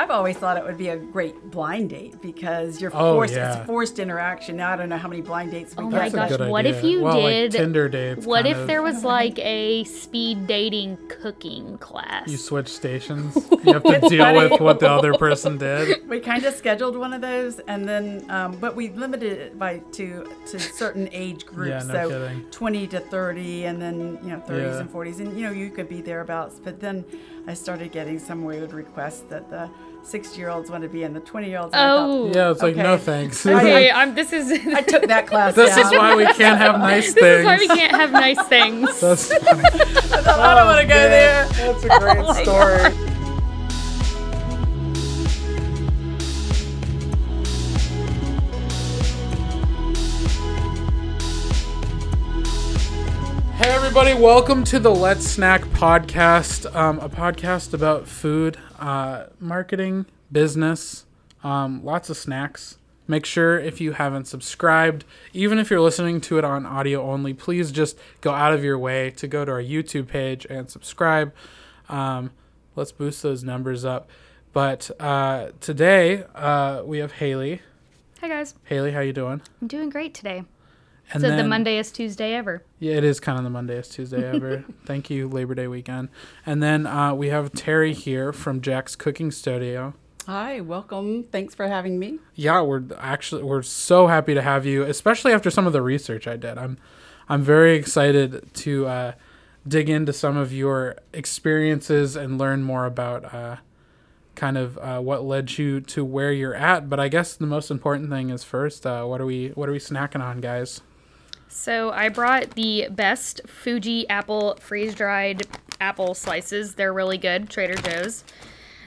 I've always thought it would be a great blind date because you're Oh, forced. yeah. It's forced interaction. Now I don't know how many blind dates we Oh got. my gosh, good what if you well, did- Like Tinder dates. What if of- there was like a speed dating cooking class? You switch stations. You have to deal with what the other person did. We kind of scheduled one of those, and then, um, but we limited it by to to certain age groups. Yeah, no so kidding. 20 to 30, and then you know 30s Yeah. and 40s, and you know you could be thereabouts. But then I started getting some weird requests that the 60 year olds want to be in the 20 year olds. Oh. Yeah, it's like no thanks. Okay, I'm. This is. I took that class. this is why we can't have nice things. this is why we can't have nice things. That's funny. I don't want to go there. That's a great Oh my story. Hey everybody, welcome to the Let's Snack podcast, um, a podcast about food, uh, marketing, business, um, lots of snacks. Make sure if you haven't subscribed, even if you're listening to it on audio only, please just go out of your way to go to our YouTube page and subscribe. Um, let's boost those numbers up. But uh, today uh, we have Haley. Hi guys, Haley, how you doing? I'm doing great today. And so the then- Mondayest Tuesday ever. Yeah, it is kind of the Mondayest Tuesday ever. Thank you, Labor Day weekend. And then uh, we have Terry here from Jax Cooking Studio. Hi, welcome. Thanks for having me. Yeah, we're actually we're so happy to have you, especially after some of the research I did. I'm I'm very excited to uh, dig into some of your experiences and learn more about uh, kind of uh, what led you to where you're at. But I guess the most important thing is first, uh, what are we what are we snacking on, guys? So I brought the best Fuji apple freeze dried apple slices. They're really good. Trader Joe's.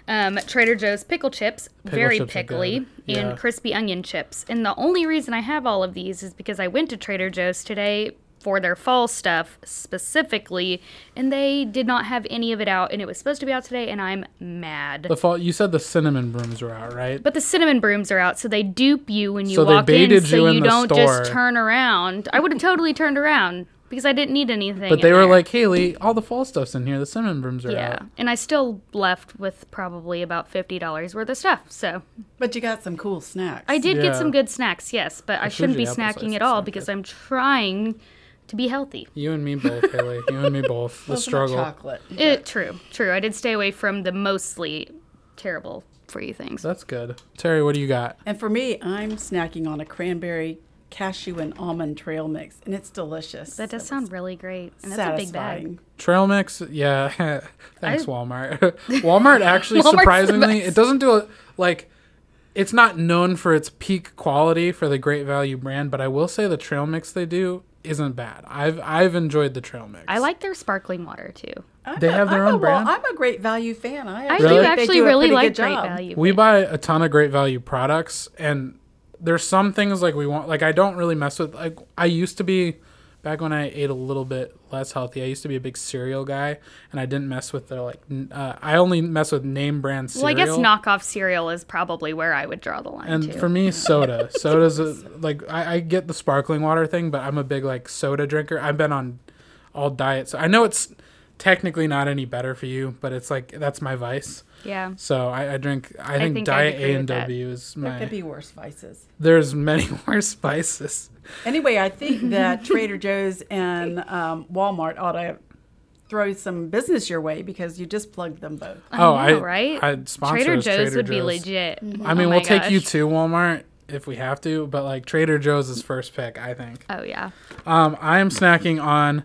Um, Trader Joe's pickle chips, Pickle very chips pickly. Yeah. and crispy onion chips. And the only reason I have all of these is because I went to Trader Joe's today for their fall stuff specifically, and they did not have any of it out, and it was supposed to be out today, and I'm mad. The fall you said the cinnamon brooms were out, right? But the cinnamon brooms are out, so they dupe you when you So they walk in, baited so you you, in don't store. just turn around. I would have totally turned around because I didn't need anything. But they in were there. like, Haley, all the fall stuff's in here. The cinnamon brooms are yeah, out. and I still left with probably about fifty dollars worth of stuff. So But you got some cool snacks. I did Yeah. get some good snacks, yes, but I shouldn't be snacking at all because good. I'm trying to be healthy. You and me both, Haley. You and me both. The Those are struggle. chocolate. It, true, true. I did stay away from the mostly terrible for you things. That's good. Terry, what do you got? And for me, I'm snacking on a cranberry, cashew, and almond trail mix, and it's delicious. That does It sound really great, and that's a big bag. Trail mix, yeah. Thanks, I- Walmart. Walmart actually, surprisingly, it doesn't do a, like. It's not known for its peak quality for the Great Value brand, but I will say the trail mix they do isn't bad. I've I've enjoyed the trail mix. I like their sparkling water too. I'm They a- have their I'm own a, well, brand? I'm a great value fan. I, I actually do Really? actually do really like Great job. Value. We buy a ton of Great Value products, and there's some things like we want. Like I don't really mess with. Like I used to be back when I ate a little bit less healthy. I used to be a big cereal guy, and I didn't mess with the like. Uh, I only mess with name brand cereal. Well, I guess knockoff cereal is probably where I would draw the line And too. for me, soda. Soda's a, like I, I get the sparkling water thing, but I'm a big like soda drinker. I've been on all diets. so I know it's technically not any better for you, but it's like that's my vice. Yeah. So I, I drink. I think, think I'd Diet A and with that. W is There could be worse vices. There's many worse spices. Anyway, I think that Trader Joe's and um, Walmart ought to throw some business your way because you just plugged them both. I oh, know, I right? I'd sponsor Trader us Joe's Trader would be Joe's. legit. I mean, Oh we'll take you to Walmart if we have to, but like Trader Joe's is first pick, I think. Oh yeah. Um, I am snacking on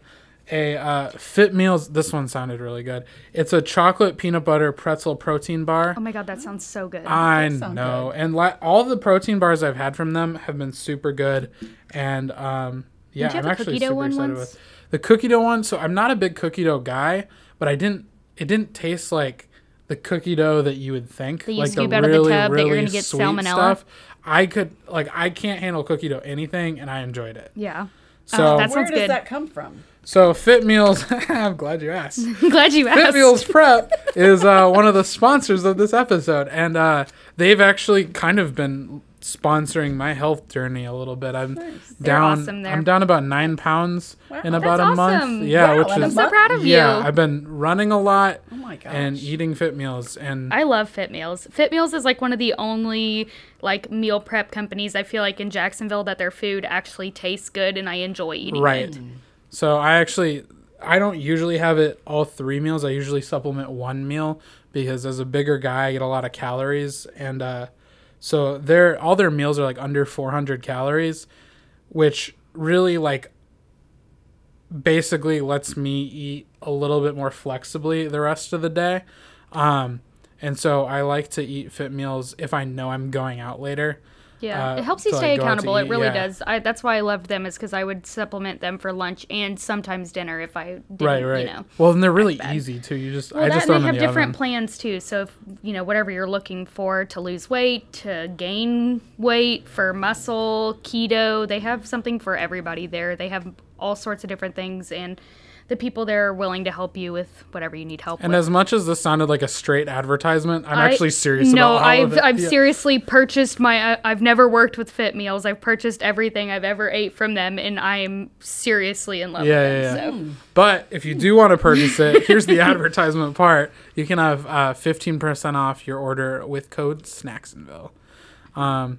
a uh, Fit Meals. This one sounded really good. It's a chocolate peanut butter pretzel protein bar. Oh my god, that sounds so good. I does sound know, and li- all the protein bars I've had from them have been super good, and um, yeah, I'm actually super one excited once? with the cookie dough one. So I'm not a big cookie dough guy, but I didn't. It didn't taste like the cookie dough that you would think, They like used to be out of the tub that you're gonna get sweet salmonella. stuff. I could like I can't handle cookie dough anything, and I enjoyed it. yeah. So Oh, that Where sounds does good. that come from? So Fit Meals. I'm glad you asked. I'm glad you asked. Fit. Meals Prep is uh, one of the sponsors of this episode, and uh, they've actually kind of been sponsoring my health journey a little bit. I'm Nice. Down. awesome there. I'm down about nine pounds Wow. in about a awesome. month. Yeah, Wow, which a is I'm so proud of you. yeah. I've been running a lot Oh and eating fit meals, and I love Fit Meals. Fit Meals is like one of the only like meal prep companies I feel like in Jacksonville that their food actually tastes good and I enjoy eating right. it. So I actually I don't usually have it all three meals. I usually supplement one meal because as a bigger guy, I get a lot of calories, and uh, so their all their meals are like under 400 calories, which really like basically lets me eat a little bit more flexibly the rest of the day. Um, and so I like to eat fit meals if I know I'm going out later. Yeah, Uh, it helps you like, stay go accountable. It really yeah. does. I, that's why I loved them is because I would supplement them for lunch and sometimes dinner if I didn't, right, right. you know. well, and they're really easy too. You just Well, I that just and they have the different oven. plans too. So if you know whatever you're looking for to lose weight, to gain weight, for muscle, keto, they have something for everybody there. They have all sorts of different things, and the people there are willing to help you with whatever you need help And with. And as much as this sounded like a straight advertisement, I'm I- actually serious No, about I've it. I've Yeah. seriously purchased my. I- I've never worked with Fit Meals. I've purchased everything I've ever ate from them, and I am seriously in love Yeah, with yeah, them. yeah. So But if you do want to purchase it, here's the advertisement part. You can have uh, 15% off your order with code Snacksonville. Um,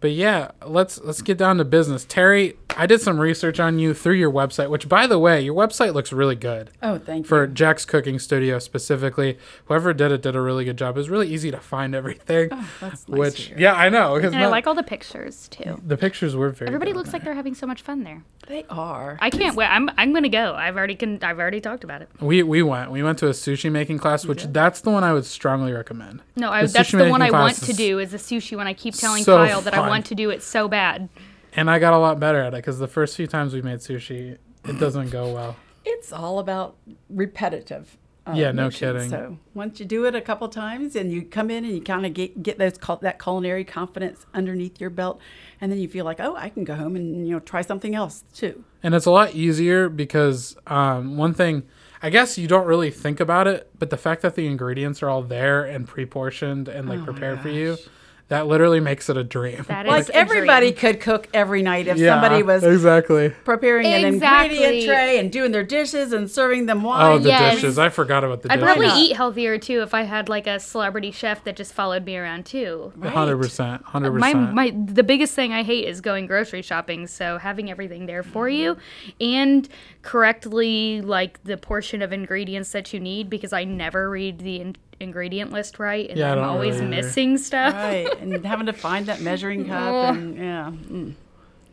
but yeah, let's let's get down to business. Terry, I did some research on you through your website, which by the way, your website looks really good. oh, thank For you. For Jax Cooking Studio specifically, whoever did it did a really good job. It was really easy to find everything. Oh, that's nice which to yeah, I know. 'cause and I like all the pictures too. the pictures were very. Everybody good looks like they're having so much fun there. They are. I can't wait. I'm I'm gonna go. I've already can. I've already talked about it. We we went. We went to a sushi making class, which that's the one I would strongly recommend. No, I, The that's the one I want class to do is the sushi one. I keep telling so Kyle that I fun. Want to do it so bad. And I got a lot better at it because the first few times we made sushi, it doesn't go well. It's all about repetitive. uh, Yeah, no motion. kidding. So once you do it a couple times and you come in and you kind of get get those that culinary confidence underneath your belt, and then you feel like, oh, I can go home and you know try something else too. And it's a lot easier because um, one thing, I guess you don't really think about it, but the fact that the ingredients are all there and pre-portioned and like Oh prepared for you, gosh. That literally makes it a dream. That is Like a everybody dream. could cook every night if Yeah, somebody was exactly. preparing an Exactly. ingredient tray and doing their dishes and serving them Oh, the yes. dishes! I forgot about the dishes. I'd dishes. probably not? eat healthier too if I had like a celebrity chef that just followed me around too. Hundred percent, hundred percent. my the biggest thing I hate is going grocery shopping. So having everything there for you and correctly like the portion of ingredients that you need because I never read the in- ingredient list right and Yeah, I I'm always really missing stuff. Right, and having to find that measuring cup and yeah. mm.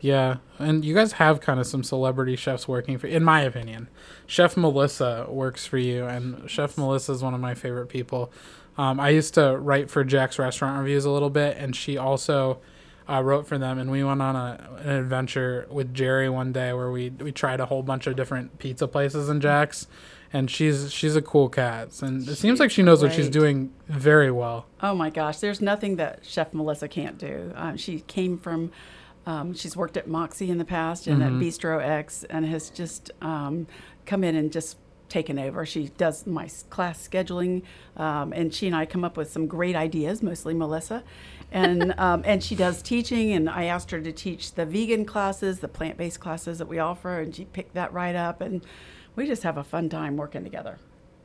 Yeah, and you guys have kind of some celebrity chefs working for, in my opinion. Chef Melissa works for you, and Chef Melissa is one of my favorite people. Um, I used to write for Jax Restaurant Reviews a little bit, and she also uh, wrote for them. And we went on a, an adventure with Jerry one day where we we tried a whole bunch of different pizza places in Jax, and she's she's a cool cat, and it seems She's like she knows what she's doing very well. Oh my gosh, there's nothing that Chef Melissa can't do. Um, she came from, um, she's worked at Moxie in the past and Mm-hmm. at Bistro X and has just um, come in and just taken over. She does my class scheduling, um, and she and I come up with some great ideas, mostly Melissa. And, um, and she does teaching, and I asked her to teach the vegan classes, the plant based classes that we offer, and she picked that right up. And we just have a fun time working together.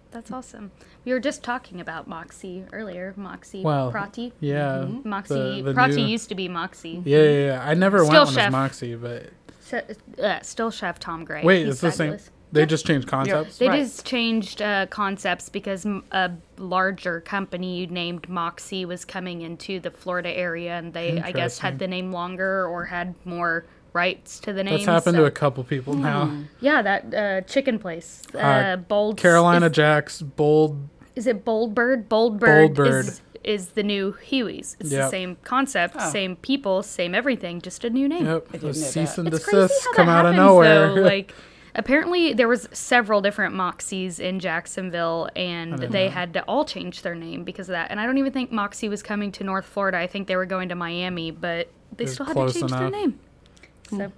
That's awesome. We were just talking about Moxie earlier. Moxie Well, Prati. Yeah, Moxie the- the Prati new- used to be Moxie. Yeah, yeah, yeah. I never Still went on chef. as Moxie, but Se- uh, still Chef Tom Gray. wait, He's it's the same. fabulous. They just changed concepts. They Right. just changed uh, concepts because a larger company named Moxie was coming into the Florida area, and they, I guess, had the name longer or had more rights to the name. That's happened so- to a couple people now. yeah, that uh, chicken place, uh, Uh, Bold Carolina Is, Jacks, Bold. is it Bold Bird? Bold Bird, Bold Bird. is is the new Huey's. It's the same concept, Oh. same people, same everything, just a new name. Yep, I the didn't cease that. and It's crazy desist how come that out of nowhere. Though. Like, apparently there was several different Moxies in Jacksonville, and they know. had to all change their name because of that. And I don't even think Moxie was coming to North Florida. I think they were going to Miami, but they They're still had to change their name. So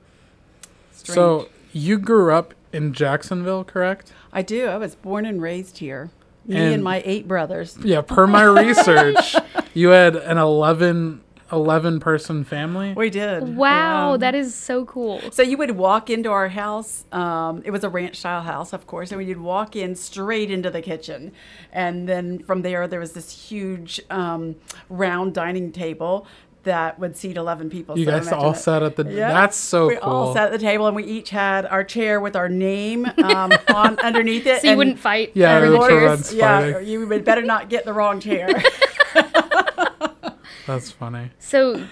Strange. so you grew up in Jacksonville, correct? I do. I was born and raised here. Me And- and, my eight brothers. Yeah, per my research, you had an 11, 11 person family. We did. Wow, Yeah. that is so cool. So you would walk into our house. Um, it was a ranch style house, of course, and you'd walk in straight into the kitchen, and then from there there was this huge um, round dining table that would seat eleven people. You So guys all that- sat at the. Yeah. That's so cool. we cool. all sat at the table, and we each had our chair with our name um, on underneath it. So you wouldn't fight Yeah, over it the would yeah, you would better not get the wrong chair. That's funny. So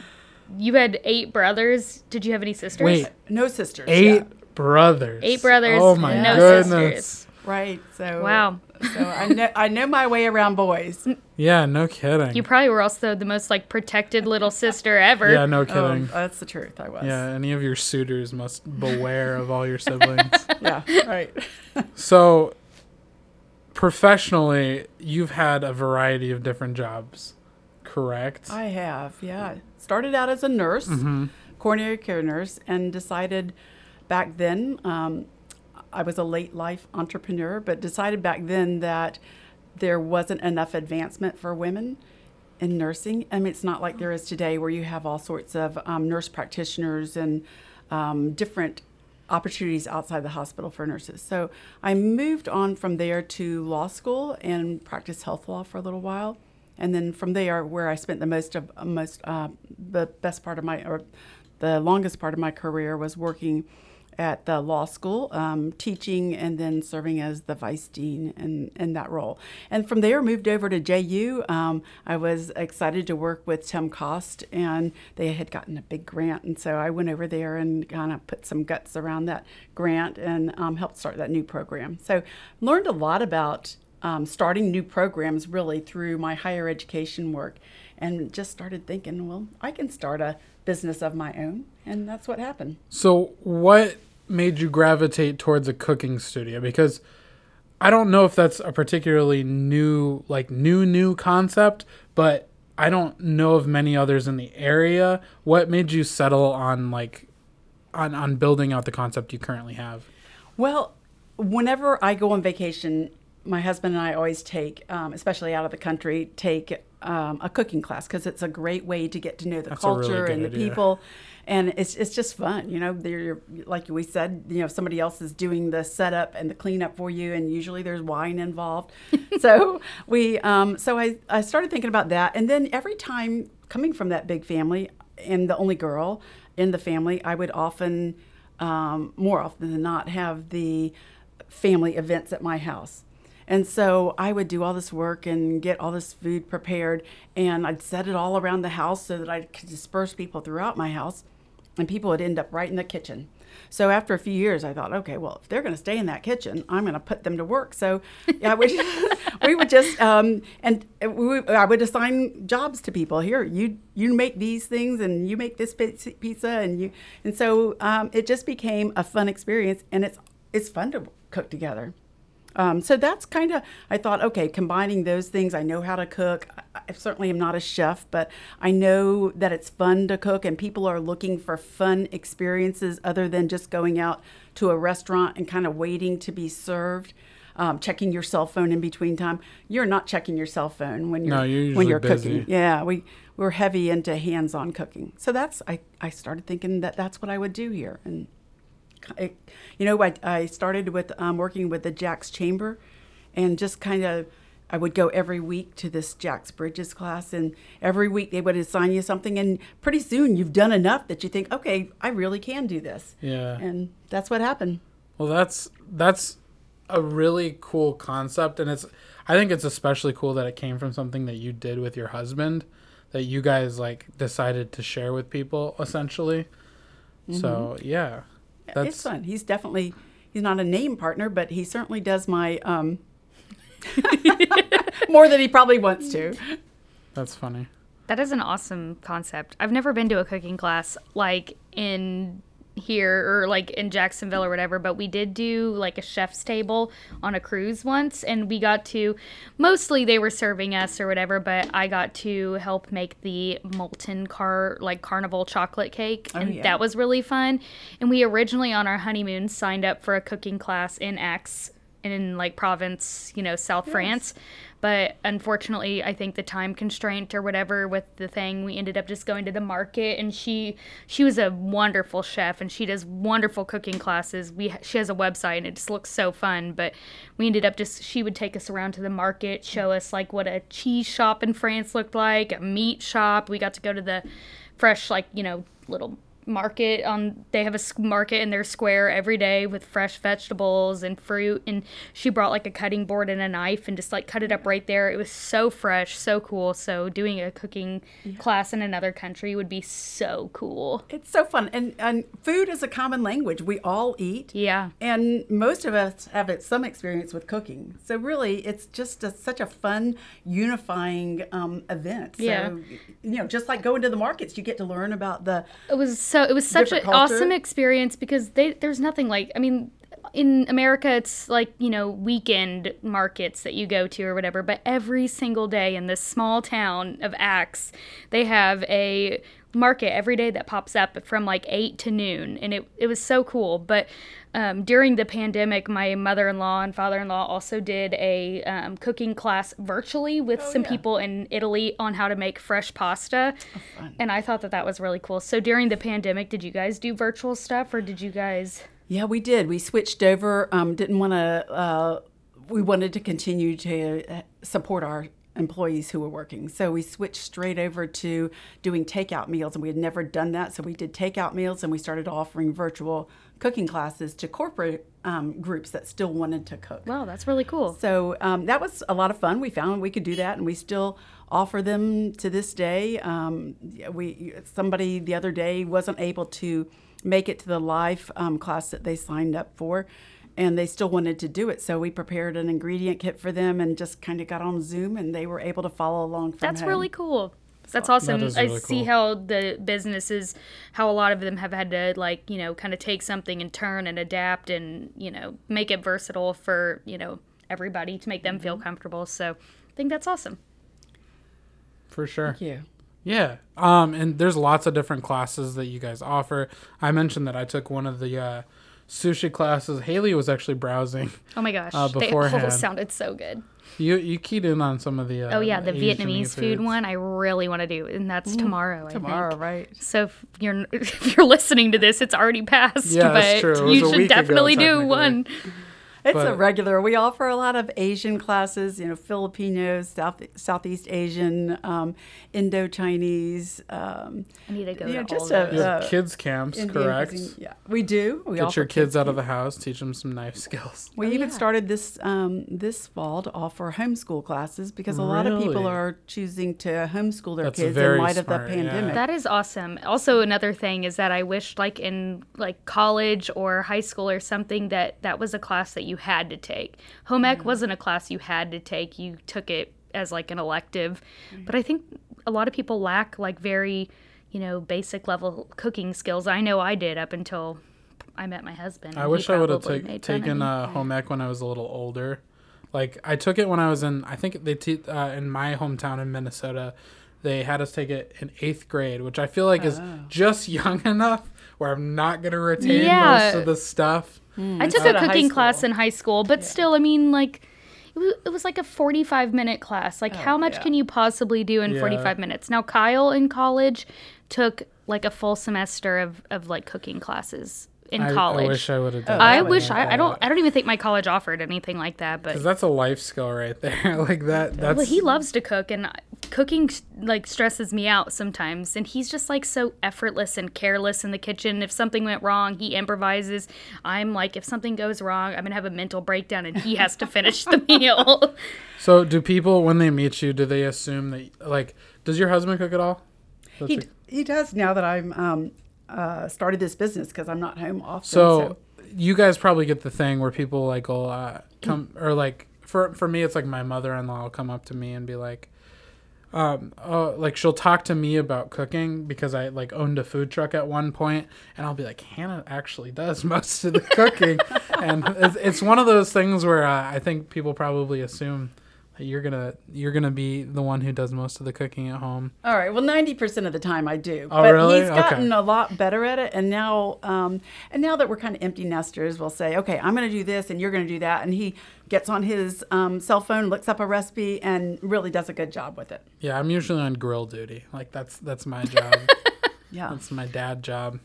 you had eight brothers. Did you have any sisters? Wait, no sisters. eight yeah. brothers. Eight brothers, Oh my no goodness. sisters. Right. So Wow. So I know I know my way around boys. Yeah, no kidding. You probably were also the most like protected little sister ever. yeah, no Oh, kidding. that's the truth. I was. yeah, any of your suitors must beware of all your siblings. Yeah. Right. So, professionally, you've had a variety of different jobs, correct? I have, yeah. Started out as a nurse, coronary care nurse, and decided back then, um, I was a late life entrepreneur, but decided back then that there wasn't enough advancement for women in nursing. I mean, it's not like there is today where you have all sorts of um, nurse practitioners and um, different opportunities outside the hospital for nurses. So I moved on from there to law school and practiced health law for a little while, and then from there, where I spent the most of most uh, the best part of my or the longest part of my career was working at the law school, um, teaching and then serving as the vice dean in, in that role. And from there, moved over to JU. Um, I was excited to work with Tim Cost, and they had gotten a big grant. And so I went over there and kind of put some guts around that grant and um, helped start that new program. So learned a lot about um, starting new programs really through my higher education work and just started thinking, well, I can start a business of my own. And that's what happened. So, what made you gravitate towards a cooking studio? Because I don't know if that's a particularly new, like new, new concept, but I don't know of many others in the area. What made you settle on like on on building out the concept you currently have? Well, whenever I go on vacation, my husband and I always take, um, especially out of the country, take um, a cooking class because it's a great way to get to know the That's a really culture and the idea. people, and it's it's just fun. You know, they're like we said, you know, somebody else is doing the setup and the cleanup for you, and usually there's wine involved. so we, um, so I I started thinking about that, and then every time coming from that big family and the only girl in the family, I would often, um, more often than not, have the family events at my house. And so I would do all this work and get all this food prepared, and I'd set it all around the house so that I could disperse people throughout my house, and people would end up right in the kitchen. So after a few years, I thought, okay, well, if they're going to stay in that kitchen, I'm going to put them to work. So yeah, we, we would just um, and we, I would assign jobs to people. Here, you you make these things, and you make this pizza, and you and so um, it just became a fun experience, and it's it's fun to cook together. Um, so that's kind of, I thought, okay, combining those things, I know how to cook. I, certainly am not a chef, but I know that it's fun to cook, and people are looking for fun experiences other than just going out to a restaurant and kind of waiting to be served. Um, checking your cell phone in between time. You're not checking your cell phone when you're No, you're when you're busy. cooking. Yeah, we we're heavy into hands-on cooking. So that's I I started thinking that that's what I would do here, and I, you know, I, I started with um, working with the JAX Chamber and just kind of, I would go every week to this JAX Bridges class, and every week they would assign you something, and pretty soon you've done enough that you think, okay, I really can do this. Yeah. And that's what happened. Well, that's that's a really cool concept, and it's I think it's especially cool that it came from something that you did with your husband, that you guys like decided to share with people essentially. So yeah, that's it's fun. He's definitely, he's not a name partner, but he certainly does my, um, more than he probably wants to. that's funny. That is an awesome concept. I've never been to a cooking class like in here or like in Jacksonville or whatever, but we did do like a chef's table on a cruise once and we got to mostly they were serving us or whatever, but I got to help make the molten car like carnival chocolate cake oh, and yeah. that was really fun. And we originally on our honeymoon signed up for a cooking class in Aix in like Provence, you know, South France. But unfortunately, I think the time constraint or whatever with the thing, we ended up just going to the market. And she she was a wonderful chef, and she does wonderful cooking classes. We she has a website, and it just looks so fun. But we ended up just she would take us around to the market, show us like what a cheese shop in France looked like, a meat shop. We got to go to the fresh like you know little market on they have a market in their square every day with fresh vegetables and fruit and she brought like a cutting board and a knife and just like cut it up right there it was so fresh so cool so doing a cooking class in another country would be so cool It's so fun, and and food is a common language. We all eat. yeah And most of us have some experience with cooking. So really, it's just a, such a fun, unifying um, event. So, Yeah. you know, just like going to the markets, you get to learn about the it was so it was such an awesome experience because they there's nothing like I mean in America it's like you know weekend markets that you go to or whatever but every single day in this small town of Aix they have a market every day that pops up from like 8 to noon and it, it was so cool but um, during the pandemic my mother-in-law and father-in-law also did a um, cooking class virtually with some yeah. people in italy on how to make fresh pasta and i thought that that was really cool so during the pandemic did you guys do virtual stuff or did you guys Yeah, we did. We switched over. Um, didn't want to. Uh, we wanted to continue to uh, support our employees who were working, so we switched straight over to doing takeout meals, and we had never done that. So we did takeout meals, and we started offering virtual cooking classes to corporate um, groups that still wanted to cook. wow that's really cool So um, that was a lot of fun. We found we could do that, and we still offer them to this day. Um, we somebody the other day wasn't able to make it to the live um, class that they signed up for, and they still wanted to do it. So we prepared an ingredient kit for them and just kind of got on Zoom, and they were able to follow along from That's home. really cool. That's awesome. is I see cool. how the businesses, how a lot of them have had to like, you know, kind of take something and turn and adapt and, you know, make it versatile for, you know, everybody to make them feel Mm-hmm. comfortable. So I think that's awesome. For sure. Thank you. Yeah. Um, and there's lots of different classes that you guys offer. I mentioned that I took one of the uh, sushi classes. Haley was actually browsing. Oh my gosh. Uh, they all beforehand. sounded so good. You you keyed in on some of the. Uh, Oh yeah, the Asian-y Vietnamese food one I really want to do, and that's tomorrow. I Tomorrow, think. right? So if you're if you're listening to this, it's already passed. Yeah, but that's true. You should week ago, definitely do one. It's a regular. We offer a lot of Asian classes, you know, Filipinos, South, Southeast Asian, um, Indo Chinese. Um, I need to go you know, to all just of a- those. You have Uh, kids camps, Indian correct? cuisine. Yeah, we do. We Get offer your kids out of the house, teach them some knife skills. We Oh, even yeah. started this um, this fall to offer homeschool classes because a lot of people are choosing to homeschool their That's kids in light smart, of the yeah. pandemic. That is awesome. Also, another thing is that I wish, like in like college or high school or something, that that was a class that you had to take. Home ec wasn't a class you had to take. You took it as like an elective. But I think a lot of people lack like very, you know, basic level cooking skills. I know I did up until I met my husband. I wish I would have ta- made fun of taken uh, home ec when I was a little older. Like I took it when I was in. I think they te- uh, in my hometown in Minnesota. They had us take it in eighth grade, which I feel like is Oh. just young enough where I'm not gonna retain Yeah. most of the stuff. Hmm. I took a cooking class in high school, but still, I mean, like, it was, it was like a 45 minute class. Like, how much yeah. can you possibly do in Yeah. 45 minutes? Now, Kyle in college took like a full semester of, of like cooking classes in I, college. I wish I would have done. I that would wish I, I don't I don't even think my college offered anything like that, but because that's a life skill right there. like that. That's well, he loves to cook, and cooking like stresses me out sometimes. And he's just like so effortless and careless in the kitchen. If something went wrong, he improvises. I'm like, if something goes wrong, I'm gonna have a mental breakdown, and he has to finish the meal. So, do people when they meet you, do they assume that like does your husband cook at all? That's he, your- he does now that I'm um, uh, started this business because I'm not home often. So, you guys probably get the thing where people like will uh, come or like for for me it's like my mother-in-law will come up to me and be like um oh like she'll talk to me about cooking because I like owned a food truck at one point and I'll be like Hannah actually does most of the cooking and it's, it's one of those things where uh, I think people probably assume you're gonna you're gonna be the one who does most of the cooking at home. All right. Well, ninety percent of the time I do. Oh, but really? he's gotten Okay. a lot better at it, and now, um, and now that we're kind of empty nesters, we'll say, okay, I'm to do this, and you're to do that, and he gets on his um, cell phone, looks up a recipe, and really does a good job with it. Yeah, I'm usually on grill duty. Like that's that's my job. Yeah. that's my dad job.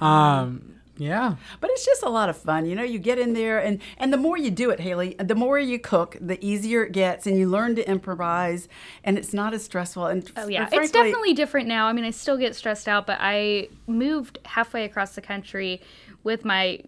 Um, yeah. But it's just a lot of fun. You know, you get in there and and the more you do it, Haley, the more you cook, the easier it gets and you learn to improvise and it's not as stressful and Oh yeah, and it's definitely different now. I mean, I still get stressed out, but I moved halfway across the country with my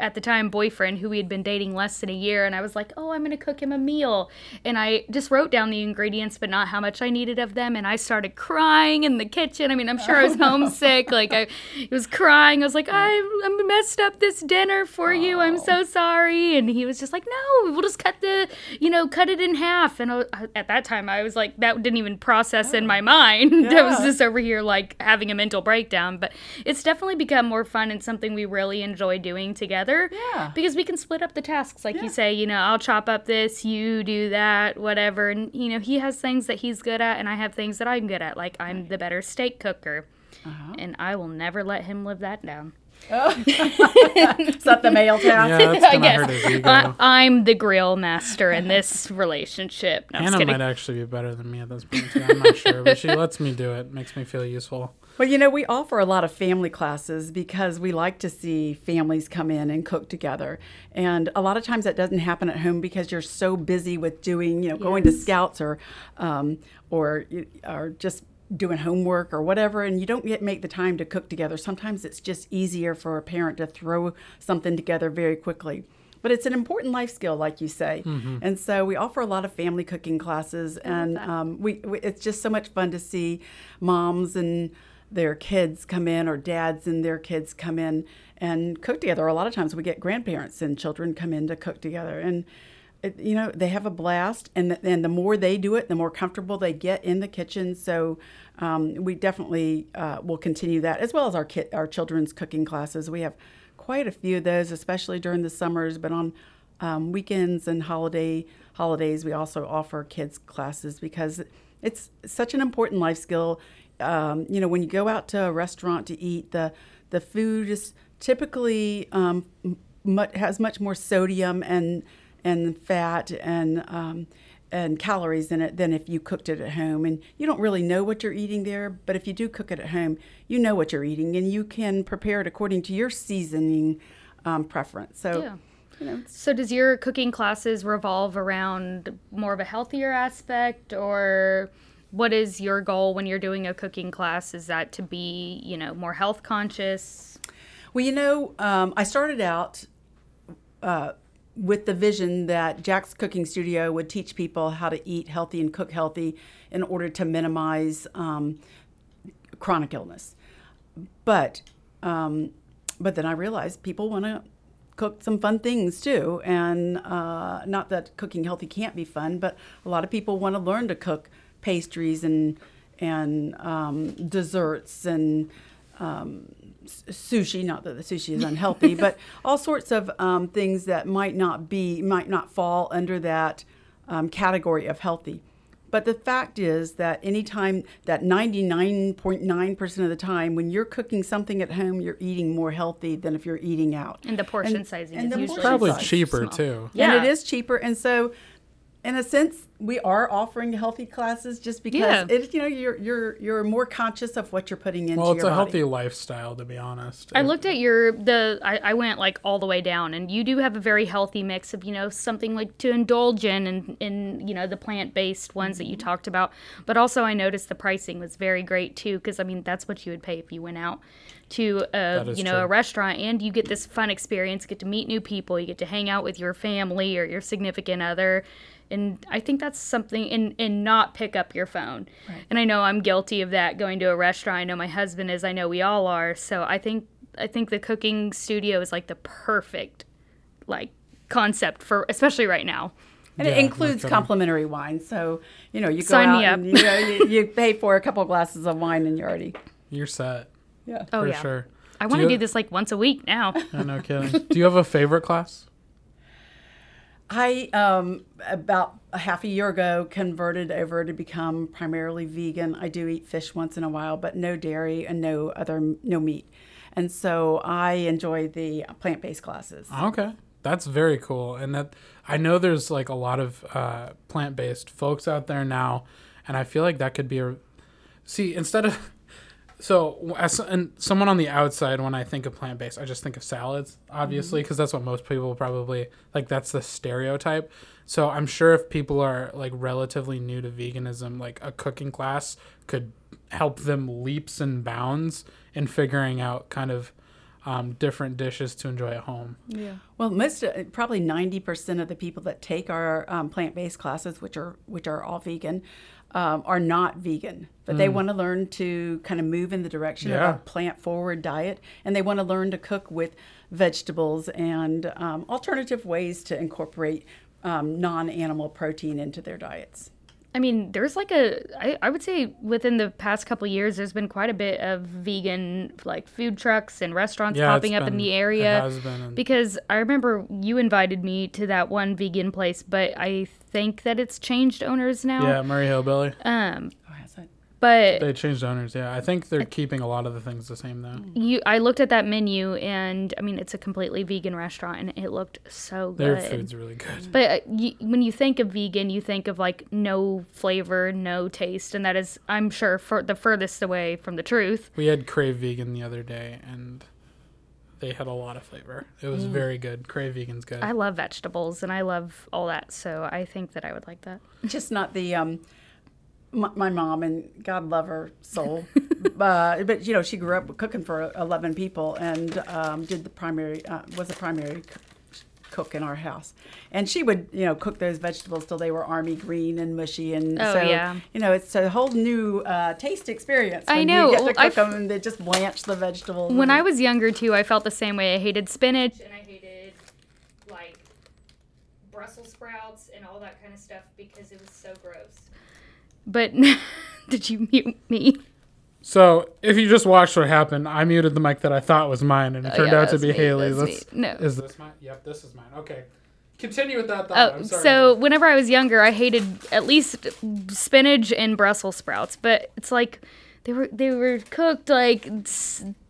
at the time boyfriend who we had been dating less than a year and I was like, "Oh, I'm going to cook him a meal." And I just wrote down the ingredients but not how much I needed of them and I started crying in the kitchen. I mean, I'm sure I was oh, homesick. like I was crying. I was like, "I I messed up this dinner for you. I'm so oh. sorry." And he was just like, "No, we'll just cut the, you know, cut it in half." And uh, I, at that time I was like, that didn't even process in oh. my mind. I was just over here like having a mental breakdown. But it's definitely become more fun and something we really enjoy doing together. Yeah. Because we can split up the tasks. Like Yeah. you say, you know, I'll chop up this, you do that, whatever. And, you know, he has things that he's good at, and I have things that I'm good at. Like I'm the better steak cooker. Uh-huh. And I will never let him live that down. Oh. Is that the male task? Yeah, that's I gonna hurt guess his ego. I, I'm the grill master in this relationship. No, I'm Hannah might actually be better than me at this point too. I'm not sure, but she lets me do it. Makes me feel useful. Well, you know, we offer a lot of family classes because we like to see families come in and cook together. And a lot of times that doesn't happen at home because you're so busy with doing, you know, going to scouts or, um, or, or just doing homework or whatever, and you don't get make the time to cook together. Sometimes it's just easier for a parent to throw something together very quickly. But it's an important life skill, like you say. And so we offer a lot of family cooking classes, and um, we, we it's just so much fun to see moms and their kids come in or dads and their kids come in and cook together. A lot of times we get grandparents and children come in to cook together. And it, you know they have a blast and the, and the more they do it the more comfortable they get in the kitchen. So um, we definitely uh, will continue that as well as our kit our children's cooking classes. We have quite a few of those especially during the summers but on um, weekends and holiday holidays we also offer kids classes because it's such an important life skill um, you know, when you go out to a restaurant to eat, the the food is typically um, much, has much more sodium and and fat and um, and calories in it than if you cooked it at home. And you don't really know what you're eating there, but if you do cook it at home, you know what you're eating, and you can prepare it according to your seasoning um, preference. So. Yeah. You know, So does your cooking classes revolve around more of a healthier aspect or what is your goal when you're doing a cooking class? Is that to be, you know, more health conscious? Well, you know, um, I started out uh, with the vision that Jax Cooking Studio would teach people how to eat healthy and cook healthy in order to minimize um, chronic illness. But um, but then I realized people want to cook some fun things too, and uh, not that cooking healthy can't be fun, but a lot of people want to learn to cook pastries and and um, desserts and um, sushi. Not that the sushi is unhealthy, but all sorts of um, things that might not be might not fall under that um, category of healthy. But the fact is that anytime that 99.9% of the time when you're cooking something at home, you're eating more healthy than if you're eating out. And the portion And- sizing and is the usually portion Probably size. cheaper small. too. Yeah. And it is cheaper. And so in a sense, we are offering healthy classes just because Yeah. it, you know, you're you're you're more conscious of what you're putting into Well, it's your a body. healthy lifestyle, to be honest. I It- looked at your the I, I went like all the way down and you do have a very healthy mix of, you know, something like to indulge in and in, you know, the plant based ones that you Mm-hmm. talked about. But also I noticed the pricing was very great too, because I mean that's what you would pay if you went out to a you know, true. a restaurant and you get this fun experience, get to meet new people, you get to hang out with your family or your significant other. And I think that's something and and not pick up your phone. And I know I'm guilty of that going to a restaurant. I know my husband is, I know we all are. So I think I think the cooking studio is like the perfect like concept for especially right now. And Yeah, it includes complimentary wine. So, you know, you go Sign out me and you, know, you, you pay for a couple glasses of wine and you're already, You're set yeah. Oh for yeah. sure. I want to you- do this like once a week now. Yeah, no kidding. Do you have a favorite class? I um, about a half a year ago converted over to become primarily vegan. I do eat fish once in a while, but no dairy and no other no meat. And so I enjoy the plant-based classes. Okay. That's very cool. And that I know there's like a lot of uh, plant based folks out there now. And I feel like that could be a. See, instead of. So, as and someone on the outside, when I think of plant based, I just think of salads, obviously, because that's what most people probably like. That's the stereotype. So, I'm sure if people are like relatively new to veganism, like a cooking class could help them leaps and bounds in figuring out kind of um, different dishes to enjoy at home. Yeah. Well, most uh, probably ninety percent of the people that take our um, plant-based classes, which are which are all vegan, um, are not vegan, but they want to learn to kind of move in the direction Yeah. of a plant-forward diet, and they want to learn to cook with vegetables and um, alternative ways to incorporate um, non-animal protein into their diets. I mean, there's like a, I, I would say within the past couple years, there's been quite a bit of vegan like food trucks and restaurants Yeah, popping up in been- the it area. been, Because I remember you invited me to that one vegan place, but I think that it's changed owners now. Yeah, Murray Hillbilly. Um? But They changed owners. Yeah, I think they're keeping a lot of the things the same though. you, I looked at that menu, and I mean, it's a completely vegan restaurant, and it looked so good. Their food's really good. But uh, you, when you think of vegan, you think of like no flavor, no taste, and that is, I'm sure, for the furthest away from the truth. We had Crave Vegan the other day, and they had a lot of flavor. It was very good. Crave Vegan's good. I love vegetables and I love all that, so I think that I would like that. just not the um my, my mom and god love her soul uh, but you know she grew up cooking for 11 people and um, did the primary uh, was a primary cook in our house and she would you know cook those vegetables till they were army green and mushy and Oh, so yeah. you know it's a whole new uh, taste experience I know. you get to I've- them and they just blanch the vegetables When I was younger too, I felt the same way. I hated spinach and I hated like Brussels sprouts and all that kind of stuff because it was so gross. But did you mute me? so if you just watched what happened, I muted the mic that I thought was mine, and it Oh, turned yeah, out to be me, Haley's. that's me. No. Is this mine? Yep, this is mine. Okay. Continue with that thought. Oh, I'm sorry. so whenever I was younger, I hated at least spinach and Brussels sprouts. But it's like they were they were cooked like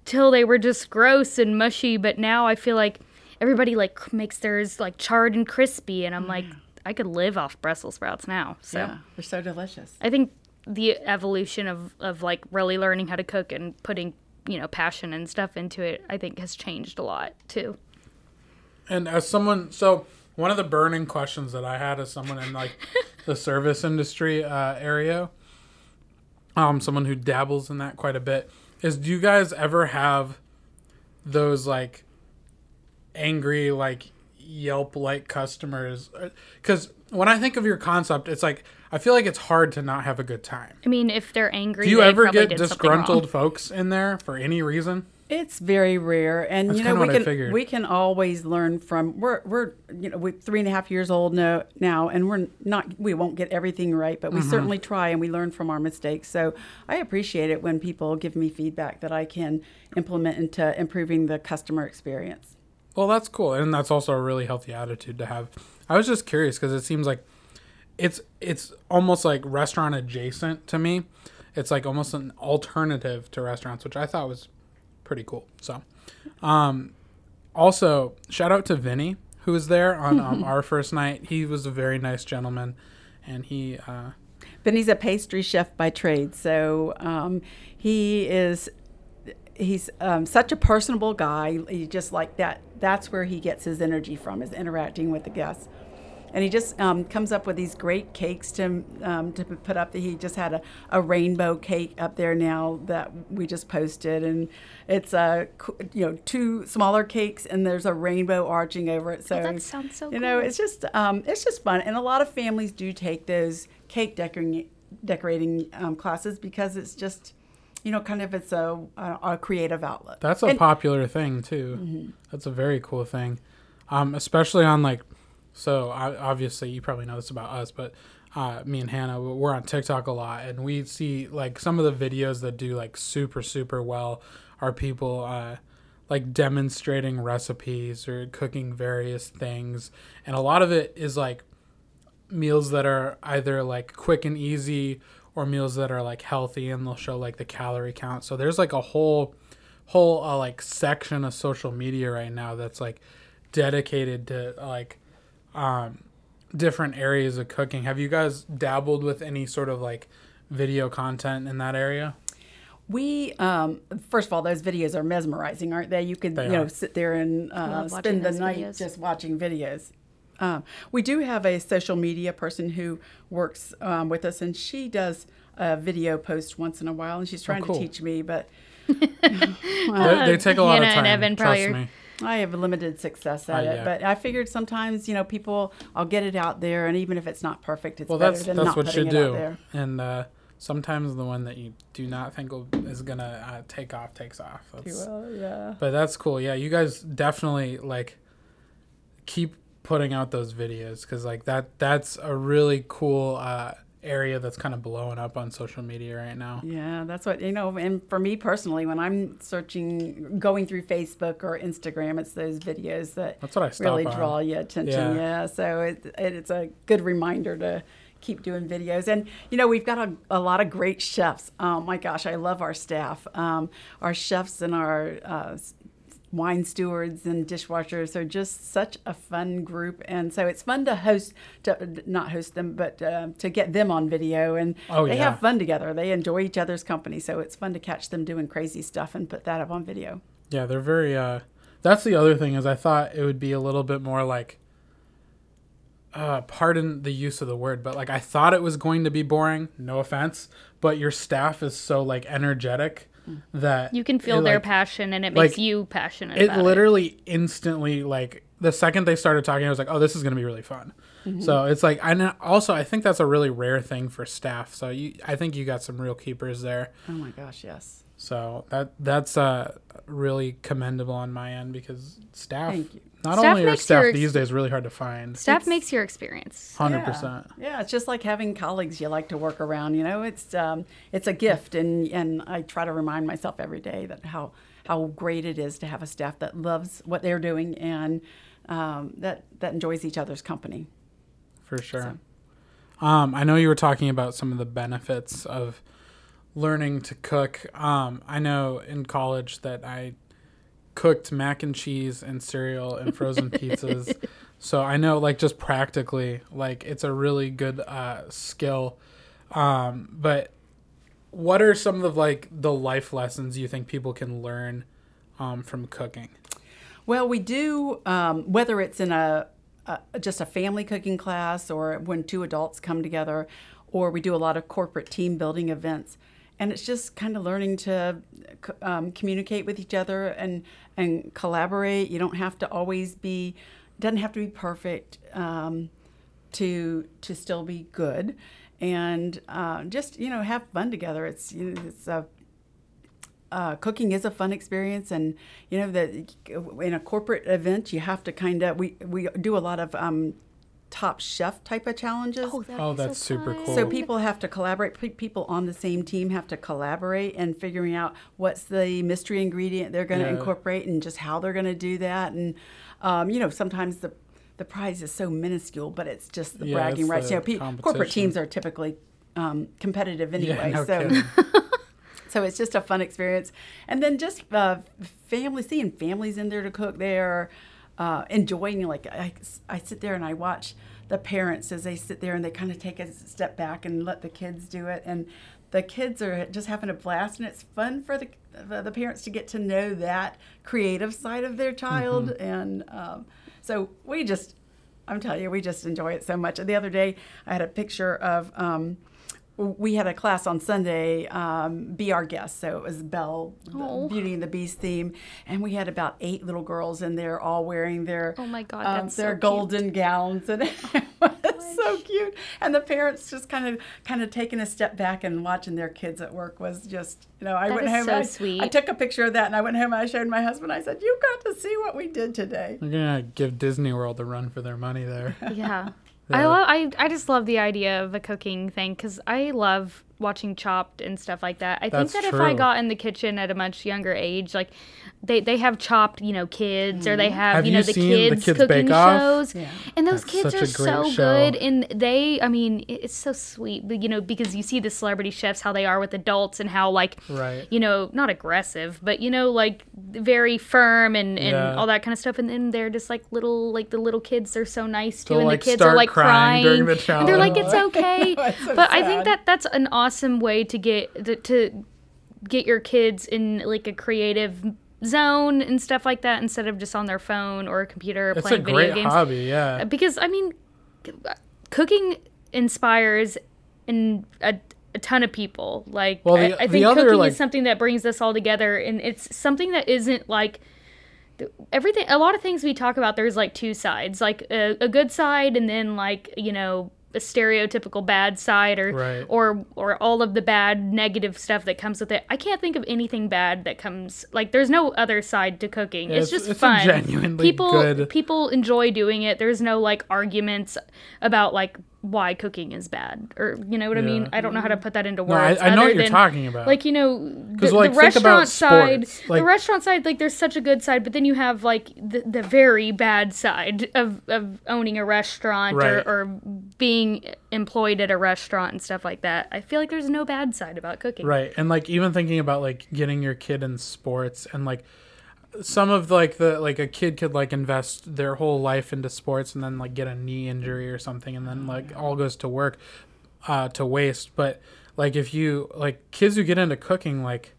till they were just gross and mushy. But now I feel like everybody like makes theirs like charred and crispy, and I'm like, mm. I could live off Brussels sprouts now. So yeah they're so delicious I think the evolution of of like really learning how to cook and putting you know passion and stuff into it, I think has changed a lot too. And as someone, so one of the burning questions that I had as someone in like the service industry uh, area, um, someone who dabbles in that quite a bit, is do you guys ever have those like angry like Yelp like customers? Because when I think of your concept, it's like I feel like it's hard to not have a good time. I mean, if they're angry, Do you they ever get did disgruntled folks in there for any reason? It's very rare, and That's you know we can we can always learn from. We're we're you know we're three and a half years old now, now, and we're not we won't get everything right, but we Mm-hmm. certainly try and we learn from our mistakes. So I appreciate it when people give me feedback that I can implement into improving the customer experience. Well, that's cool, and that's also a really healthy attitude to have. I was just curious because it seems like it's it's almost like restaurant adjacent to me. It's like almost an alternative to restaurants, which I thought was pretty cool. So, um, also shout out to Vinny who was there on um, our first night. He was a very nice gentleman, and he uh, Benny's a pastry chef by trade, so um, he is he's um, such a personable guy. He just like that. That's where he gets his energy from, is interacting with the guests. And he just um, comes up with these great cakes to um, to put up. He just had a, a rainbow cake up there now that we just posted, and it's a you know two smaller cakes, and there's a rainbow arching over it. So that sounds so you know it's just um, it's just fun, and a lot of families do take those cake decorating decorating um, classes because it's just you know kind of it's a a, a creative outlet. That's a And- popular thing too. That's a very cool thing, um, especially on like. So I, obviously, you probably know this about us, but uh, me and Hannah, we're on TikTok a lot, and we see like some of the videos that do like super super well are people uh, like demonstrating recipes or cooking various things. And a lot of it is like meals that are either like quick and easy or meals that are like healthy and they'll show like the calorie count. So there's like a whole whole uh, like section of social media right now that's like dedicated to like um different areas of cooking. Have you guys dabbled with any sort of like video content in that area? We um, first of all, those videos are mesmerizing, aren't they? You could They you know sit there and uh, spend the night videos. just watching videos. Um, we do have a social media person who works um, with us, and she does a video post once in a while, and she's trying Oh, cool. to teach me, but They, they take a lot Hannah of and time. Evan trust me. I have limited success at Uh, it. But I figured sometimes you know people, I'll get it out there, and even if it's not perfect, it's Well, better that's than that's not what you putting it out there. And uh, sometimes the one that you do not think will, is gonna uh, take off takes off. That's, Well, yeah. But that's cool. Yeah, you guys definitely like keep putting out those videos because like that that's a really cool uh, area that's kind of blowing up on social media right now. Yeah, that's what you know. And for me personally, when I'm searching, going through Facebook or Instagram, it's those videos that That's what I really on. draw your attention. Yeah. Yeah, so it, it, it's a good reminder to keep doing videos. And you know, we've got a, a lot of great chefs. Oh my gosh, I love our staff. Um, our chefs and our uh, wine stewards and dishwashers are just such a fun group and so it's fun to host to not host them but uh, to get them on video and Oh, they yeah. have fun together they enjoy each other's company so it's fun to catch them doing crazy stuff and put that up on video Yeah, they're very. uh That's the other thing is I thought it would be a little bit more like. Uh, pardon the use of the word, but like I thought it was going to be boring. No offense, but your staff is so like energetic that You can feel it, their like, passion, and it like, makes you passionate. it literally instantly like the second they started talking, I was like, oh, this is gonna be really fun. Mm-hmm. So it's like know, also I think that's a really rare thing for staff. So you, I think you got some real keepers there. oh my gosh yes So that that's uh really commendable on my end because staff Thank you. Not Staff only are staff ex- these days really hard to find. Staff It's- makes your experience. Hundred yeah. percent. yeah it's just like having colleagues you like to work around you know it's um, it's a gift and and i try to remind myself every day that how how great it is to have a staff that loves what they're doing and um, that that enjoys each other's company For sure. Um, I know you were talking about some of the benefits of learning to cook. Um, I know in college that I cooked mac and cheese and cereal and frozen pizzas. So I know, like, just practically, like, it's a really good uh, skill. Um, but what are some of like the life lessons you think people can learn um, from cooking? Well, we do, um, whether it's in a, a just a family cooking class or when two adults come together, or we do a lot of corporate team building events. And it's just kind of learning to um, communicate with each other and and collaborate. You don't have to always be, doesn't have to be perfect um, to to still be good, and uh, just you know have fun together. It's you know, it's a uh, cooking is a fun experience, and you know that in a corporate event you have to kind of we we do a lot of um, top chef type of challenges. that'd Oh, be so that's super fun. cool. So people have to collaborate. pe- People on the same team have to collaborate and figuring out what's the mystery ingredient they're going to Yeah. incorporate and just how they're going to do that. And um, you know, sometimes the the prize is so minuscule, but it's just the Yeah, bragging it's rights. the You know, pe- corporate teams are typically um, competitive anyway. yeah, no so. So it's just a fun experience, and then just uh, family seeing families in there to cook. They're uh, enjoying. Like I, I sit there and I watch the parents as they sit there and they kind of take a step back and let the kids do it, and the kids are just having a blast, and it's fun for the the, the parents to get to know that creative side of their child, and um, so we just. I'm telling you, we just enjoy it so much. and The other day, I had a picture of um, we had a class on Sunday, um, Be Our Guest. So it was Belle, the Oh. Beauty and the Beast theme. And we had about eight little girls in there all wearing their, Oh my God, um, their so cute. golden gowns. And it was so cute. And the parents just kind of kind of taking a step back and watching their kids at work was just, you know, I That went is home. so and I, sweet. I took a picture of that and I went home and I showed my husband. I said, You got to see what we did today. They're gonna give Disney World a run for their money there. Yeah. I love I, I just love the idea of a cooking thing because I love watching Chopped and stuff like that. I That's think that if I got in the kitchen at a much younger age, like they, they have Chopped, you know, kids or they mm-hmm. have, Have you know you the seen the kids, Kids cooking Bake Off? shows, Yeah. and those That's kids are so show. good. And they, I mean, it's so sweet, but you know, because you see the celebrity chefs how they are with adults and how like Right. you know, not aggressive, but you know, like very firm and, and Yeah. all that kind of stuff. And then they're just like little, like the little kids they're so nice to, They'll, and like, the kids start are like crying crying. during the and they're like, it's okay. It's so but I think that that's an awesome way to get to, to get your kids in like a creative zone and stuff like that instead of just on their phone or a computer It's a playing video great games hobby, yeah. Uh, because I mean, cooking inspires in a, a ton of people. Like, Well, I, the- I the think other, cooking like- is something that brings us all together, and it's something that isn't like everything. A lot of things we talk about, there's like two sides, like a, a good side, and then like you know stereotypical bad side or Right. or or all of the bad negative stuff that comes with it. I can't think of anything bad that comes like there's no other side to cooking. Yeah, it's, it's- just it's fun. genuinely people good- people enjoy doing it. There's no like arguments about like why cooking is bad or you know what I mean. I don't know how to put that into words No, I. I know what you're than, talking about. Like you know, the, like, the restaurant side, like- the restaurant side, like there's such a good side, but then you have like the, the very bad side of, of owning a restaurant Right. or, or being employed at a restaurant and stuff like that. I feel like there's no bad side about cooking. Right. And like even thinking about like getting your kid in sports and like some of like the like a kid could like invest their whole life into sports and then like get a knee injury or something and then like all goes to work uh to waste. But like if you like kids who get into cooking like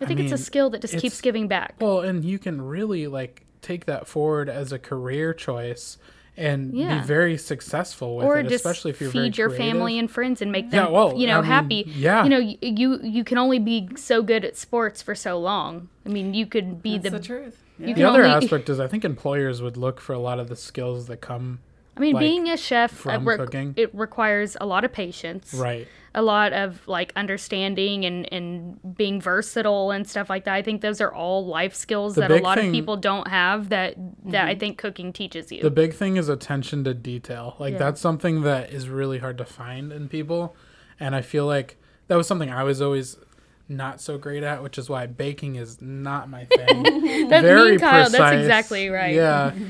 I think it's mean, a skill that just keeps giving back. well and you can really like take that forward as a career choice and Yeah. be very successful with or it, just especially if you're very feed your creative. family and friends and make Yeah, them well, you know I mean, happy yeah. you know you you can only be so good at sports for so long i mean you could be That's the, the truth. Yeah. The other only- aspect is I think employers would look for a lot of the skills that come i mean like, being a chef uh, cooking. it requires a lot of patience right. a lot of like understanding and and being versatile and stuff like that i think those are all life skills The that a lot thing- of people don't have that that Mm-hmm. i think cooking teaches you The big thing is attention to detail. Like Yeah. that's something that is really hard to find in people, and I feel like that was something I was always not so great at, which is why baking is not my thing. That- me Very Kyle, precise. that's exactly right. Yeah.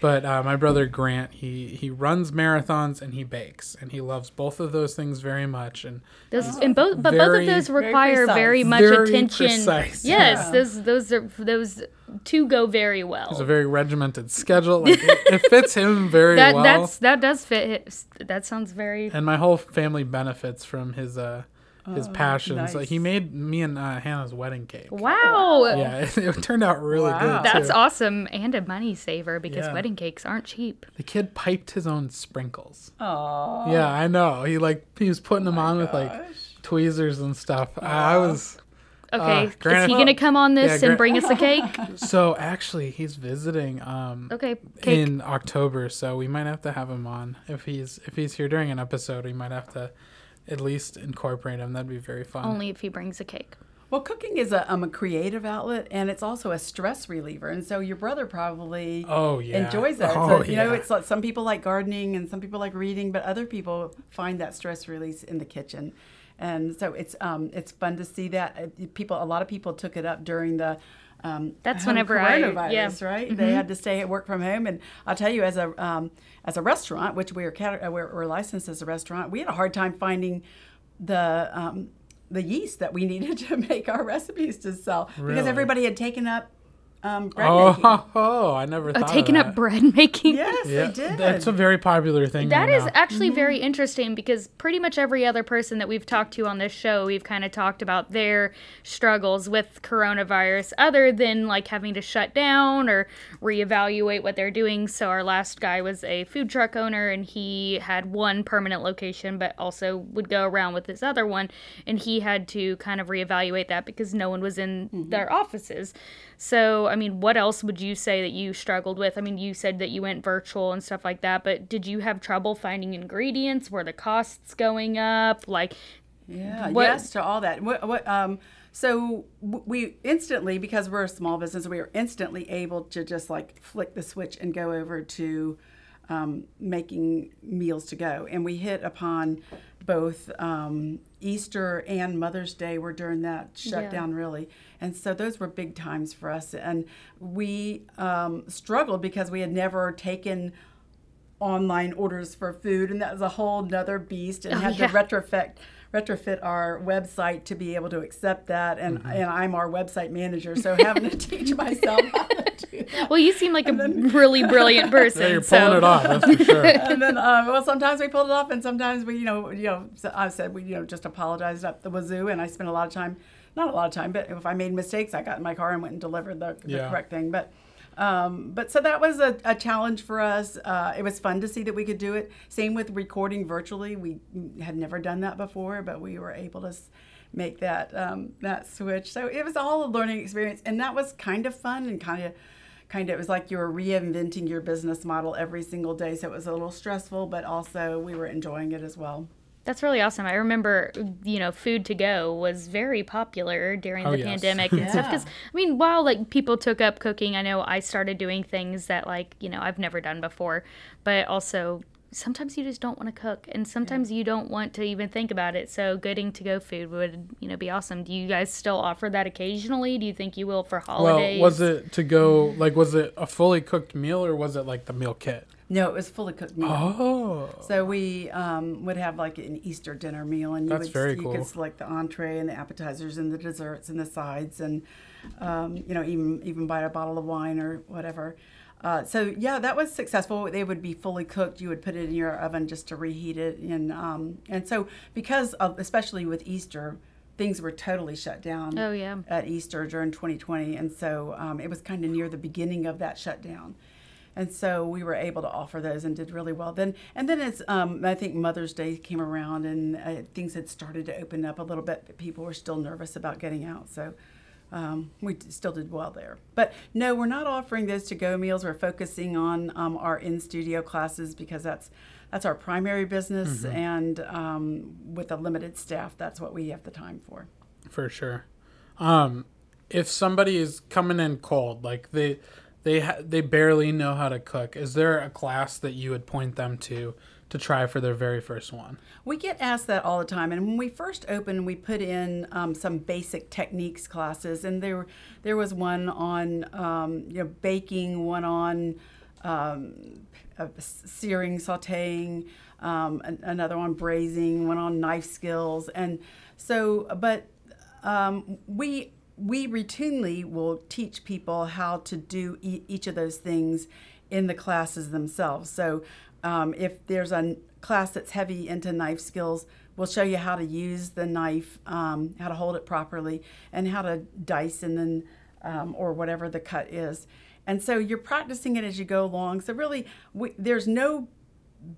But uh, my brother Grant, he he runs marathons and he bakes, and he loves both of those things very much. And Those and both, but both of those require precise. very much Very attention. precise, Yes, yeah. those those are those two go very well. it's a very regimented schedule. Like it, it fits him very that well. that's that does fit. his- That sounds very. and my whole family benefits from his uh his Oh, passions. Like he made me and uh, Hannah's wedding cake. Wow. Yeah, it, it turned out really Wow. good. That's too. awesome and a money saver because Yeah. wedding cakes aren't cheap. The kid piped his own sprinkles. Aw. Yeah, I know. He like he was putting them on with like tweezers and stuff. I I was Okay, Uh, Grant- is he gonna come on this Yeah, and Grant- bring us a cake? so actually he's visiting um Okay, cake. in October, so we might have to have him on. If he's if he's here during an episode, we might have to at least incorporate him. That'd be very fun. Only if he brings a cake. Well, cooking is a, um, a creative outlet, and it's also a stress reliever. And so your brother probably Oh yeah. enjoys that. Oh so, you know, it's like some people like gardening, and some people like reading, but other people find that stress release in the kitchen. And so it's um, it's fun to see that Uh, people. A lot of people took it up during the. Um, That's home whenever I- coronavirus, yeah. Mm-hmm. right? They had to stay at work from home, and I'll tell you, as a um, as a restaurant, which we are cat- uh, we're, we're licensed as a restaurant, we had a hard time finding the um, the yeast that we needed to make our recipes to sell because everybody had taken up um, bread Oh, making. oh, I never Uh, thought taking of up bread making. Yes, Yeah, they did. that's a very popular thing. That right is now. actually Mm-hmm. very interesting because pretty much every other person that we've talked to on this show, we've kind of talked about their struggles with coronavirus, other than like having to shut down or reevaluate what they're doing. So, our last guy was a food truck owner and he had one permanent location, but also would go around with his other one. And he had to kind of reevaluate that because no one was in their offices. So, I mean, what else would you say that you struggled with? I mean, you said that you went virtual and stuff like that, but did you have trouble finding ingredients? Were the costs going up? Like, Yeah, What- yes to all that. What, what, um, so we instantly, because we're a small business, we were instantly able to just like flick the switch and go over to um, making meals to go. And we hit upon both um, Easter and Mother's Day were during that shutdown, really. And so those were big times for us. And we um, struggled because we had never taken online orders for food, and that was a whole nother beast, and Oh, had yeah. to retrofit retrofit our website to be able to accept that. And and I'm our website manager, so having to teach myself how to do that. Well, you seem like a really brilliant person. Yeah, you're so pulling it off. That's for sure. and then, uh, well, sometimes we pulled it off, and sometimes we, you know, you know, so I said we, you know, just apologized up the wazoo, and I spent a lot of time, not a lot of time, but if I made mistakes, I got in my car and went and delivered the, the Yeah. correct thing. But, um, but so that was a, a challenge for us. Uh, it was fun to see that we could do it. Same with recording virtually. We had never done that before, but we were able to. Make that um, that switch, so it was all a learning experience, and that was kind of fun and kind of kind of it was like you were reinventing your business model every single day so it was a little stressful but also we were enjoying it as well That's really awesome. I remember, you know, food to go was very popular during Oh, the yes. pandemic and stuff. Because I mean, while like people took up cooking, I know I started doing things that like you know I've never done before, but also sometimes you just don't want to cook, and sometimes you don't want to even think about it. So getting to go food would you know be awesome. Do you guys still offer that occasionally? Do you think you will for holidays? Well, was it to go like was it a fully cooked meal or was it like the meal kit? No it was fully cooked meal Oh, so we um, would have like an easter dinner meal and you That's would very you cool. could select the entree and the appetizers and the desserts and the sides and um, you know even even buy a bottle of wine or whatever uh, so yeah, that was successful. They would be fully cooked. You would put it in your oven just to reheat it, and um, and so because of, especially with Easter, things were totally shut down. Oh, yeah. At Easter during 2020, and so um, it was kind of near the beginning of that shutdown, and so we were able to offer those and did really well. Then and then it's um, I think Mother's Day came around and uh, things had started to open up a little bit, but people were still nervous about getting out. So um, we d- still did well there. But no, we're not offering those to go meals. We're focusing on um, our in studio classes because that's that's our primary business, and um, with a limited staff, that's what we have the time for. for sure. Um, if somebody is coming in cold, like they they ha- they barely know how to cook, is there a class that you would point them to to try for their very first one? We get asked that all the time, and when we first opened, we put in um, some basic techniques classes, and there there was one on um, you know baking, one on um, searing, sautéing, um, an- another on braising, one on knife skills, and so but um, we we routinely will teach people how to do e- each of those things in the classes themselves. So um, if there's a class that's heavy into knife skills, we'll show you how to use the knife, um, how to hold it properly, and how to dice and then um, or whatever the cut is. And so you're practicing it as you go along. So really, we, there's no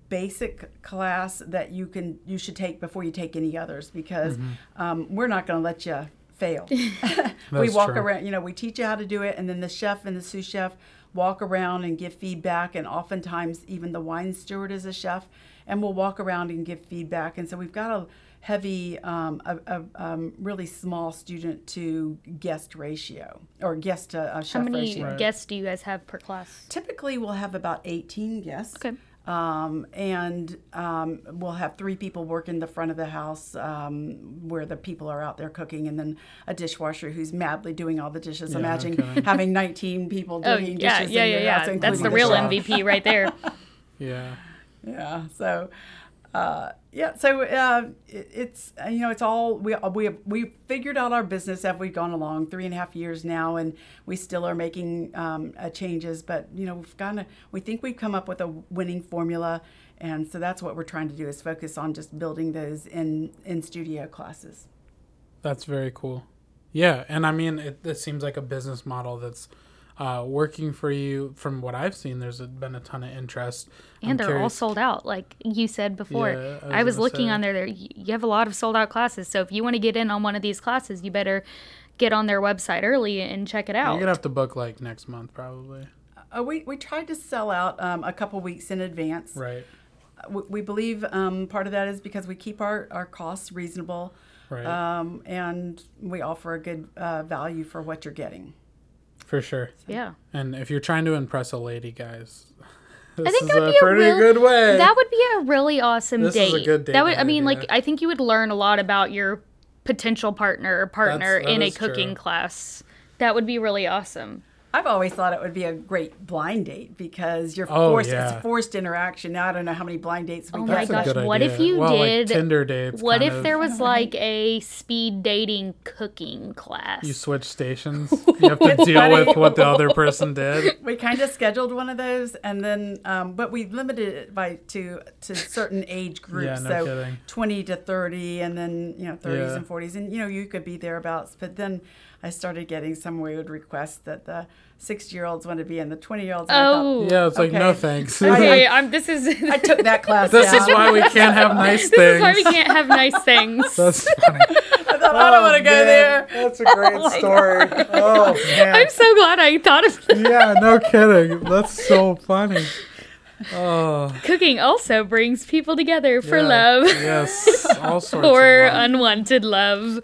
basic class that you can you should take before you take any others because um, we're not going to let you fail. we walk true. around, you know, we teach you how to do it, and then the chef and the sous chef walk around and give feedback, and oftentimes even the wine steward is a chef, and we'll walk around and give feedback, and so we've got a heavy, um, a, a um, really small student to guest ratio or guest to uh, chef ratio. How many ratio. Guests do you guys have per class? Typically, we'll have about 18 guests. Okay. Um, and um, we'll have three people work in the front of the house um, where the people are out there cooking, and then a dishwasher who's madly doing all the dishes. Yeah, Imagine okay. having 19 people Oh doing yeah, dishes yeah, in yeah, your house, yeah. That's including the the real chef. MVP right there. Yeah. Yeah. So, uh, yeah. So uh, it, it's you know it's all we we have, we figured out our business as we've gone along three and a half years now, and we still are making um, uh, changes. But you know we've kind of we think we've come up with a winning formula, and so that's what we're trying to do is focus on just building those in in studio classes. That's very cool. Yeah, and I mean, it, it seems like a business model that's uh, working for you. From what I've seen, there's been a ton of interest. And I'm they're all sold out, like you said before. Yeah, I was I was looking say. on there. There, you have a lot of sold out classes. So if you want to get in on one of these classes, you better get on their website early and check it out. You're gonna have to book like next month, probably. Uh, we we tried to sell out um, a couple weeks in advance. Right. We, we believe um, part of that is because we keep our, our costs reasonable. Right. um, and we offer a good uh, value for what you're getting. For sure. yeah. And if you're trying to impress a lady, guys, This I think is that would a be a pretty real- good way. That would be a really awesome date. This is date. a good date That would, I mean, like, I think you would learn a lot about your potential partner or partner that in a is true. cooking class. That would be really awesome. I've always thought it would be a great blind date because you're Oh, forced. yeah. It's forced interaction. Now I don't know how many blind dates we Oh got. my gosh, good what if you well, did- like Tinder dates? What if of- there was like a speed dating cooking class? you switch stations? You have to deal funny. with what the other person did. we kind of scheduled one of those, and then um, but we limited it by to to certain age groups. Yeah, no so kidding. twenty to thirty, and then you know thirties Yeah. and forties, and you know you could be thereabouts. But then I started getting some weird requests that the six year olds want to be in the twenty year olds. Oh. Yeah, it's like no thanks. okay, I'm. This is. I took that class. this down. is why we can't have nice this things. is why we can't have nice things. That's funny. I thought I don't want to go oh, man. there. That's a great oh story. Oh man. I'm so glad I thought of that. yeah, no kidding. That's so funny. Oh, Cooking also brings people together for yeah. love Yes, all sorts or of love. unwanted love.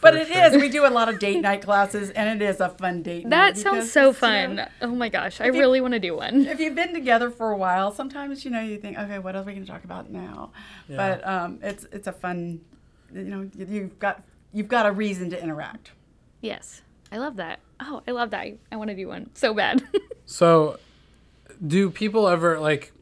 But For it sure. is. We do a lot of date night classes, and it is a fun date. night That because sounds so it's, you know, fun. Oh my gosh, I you- really want to do one. if you've been together for a while, sometimes you know you think, okay, what else are we going to talk about now? Yeah. But um, it's it's a fun, you know, you- you've got you've got a reason to interact. Yes, I love that. Oh, I love that. I, I want to do one so bad. So, do people ever like?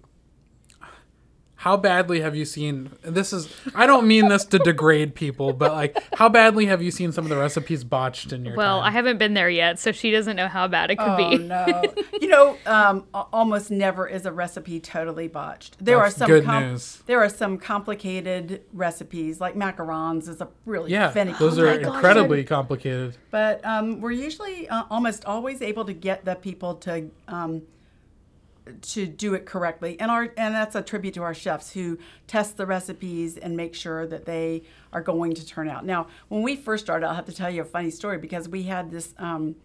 How badly have you seen? This is. I don't mean this to degrade people, but like, how badly have you seen some of the recipes botched in your well, I haven't been there yet, so she doesn't know how bad it could Oh be. no! you know, um, almost never is a recipe totally botched. There That's are some good com- news. There are some complicated recipes, like macarons is a really yeah, finicky. those Oh are my gosh, incredibly complicated. But um, we're usually uh, almost always able to get the people to um, to do it correctly, and our and that's a tribute to our chefs who test the recipes and make sure that they are going to turn out. Now, when we first started, I'll have to tell you a funny story because we had this. Um,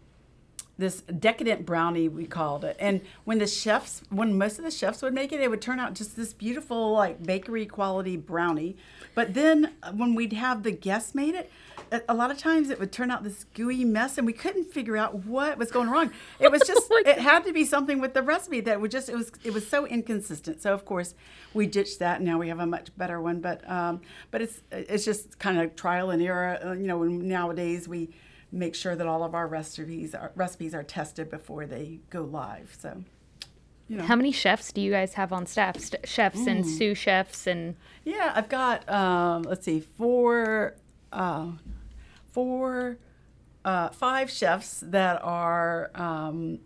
this decadent brownie we called it and when the chefs when most of the chefs would make it it would turn out just this beautiful like bakery quality brownie but then uh, when we'd have the guests made it a- a lot of times it would turn out this gooey mess and we couldn't figure out what was going wrong. It was just it had to be something with the recipe that would just it was it was so inconsistent. So of course we ditched that and now we have a much better one. But um but it's it's just kind of trial and error. Uh, you know when nowadays we make sure that all of our recipes are, recipes are tested before they go live. So, you know, How many chefs do you guys have on staff? St- chefs and sous chefs and yeah, I've got um, let's see, four, uh, four, uh, five chefs that are um,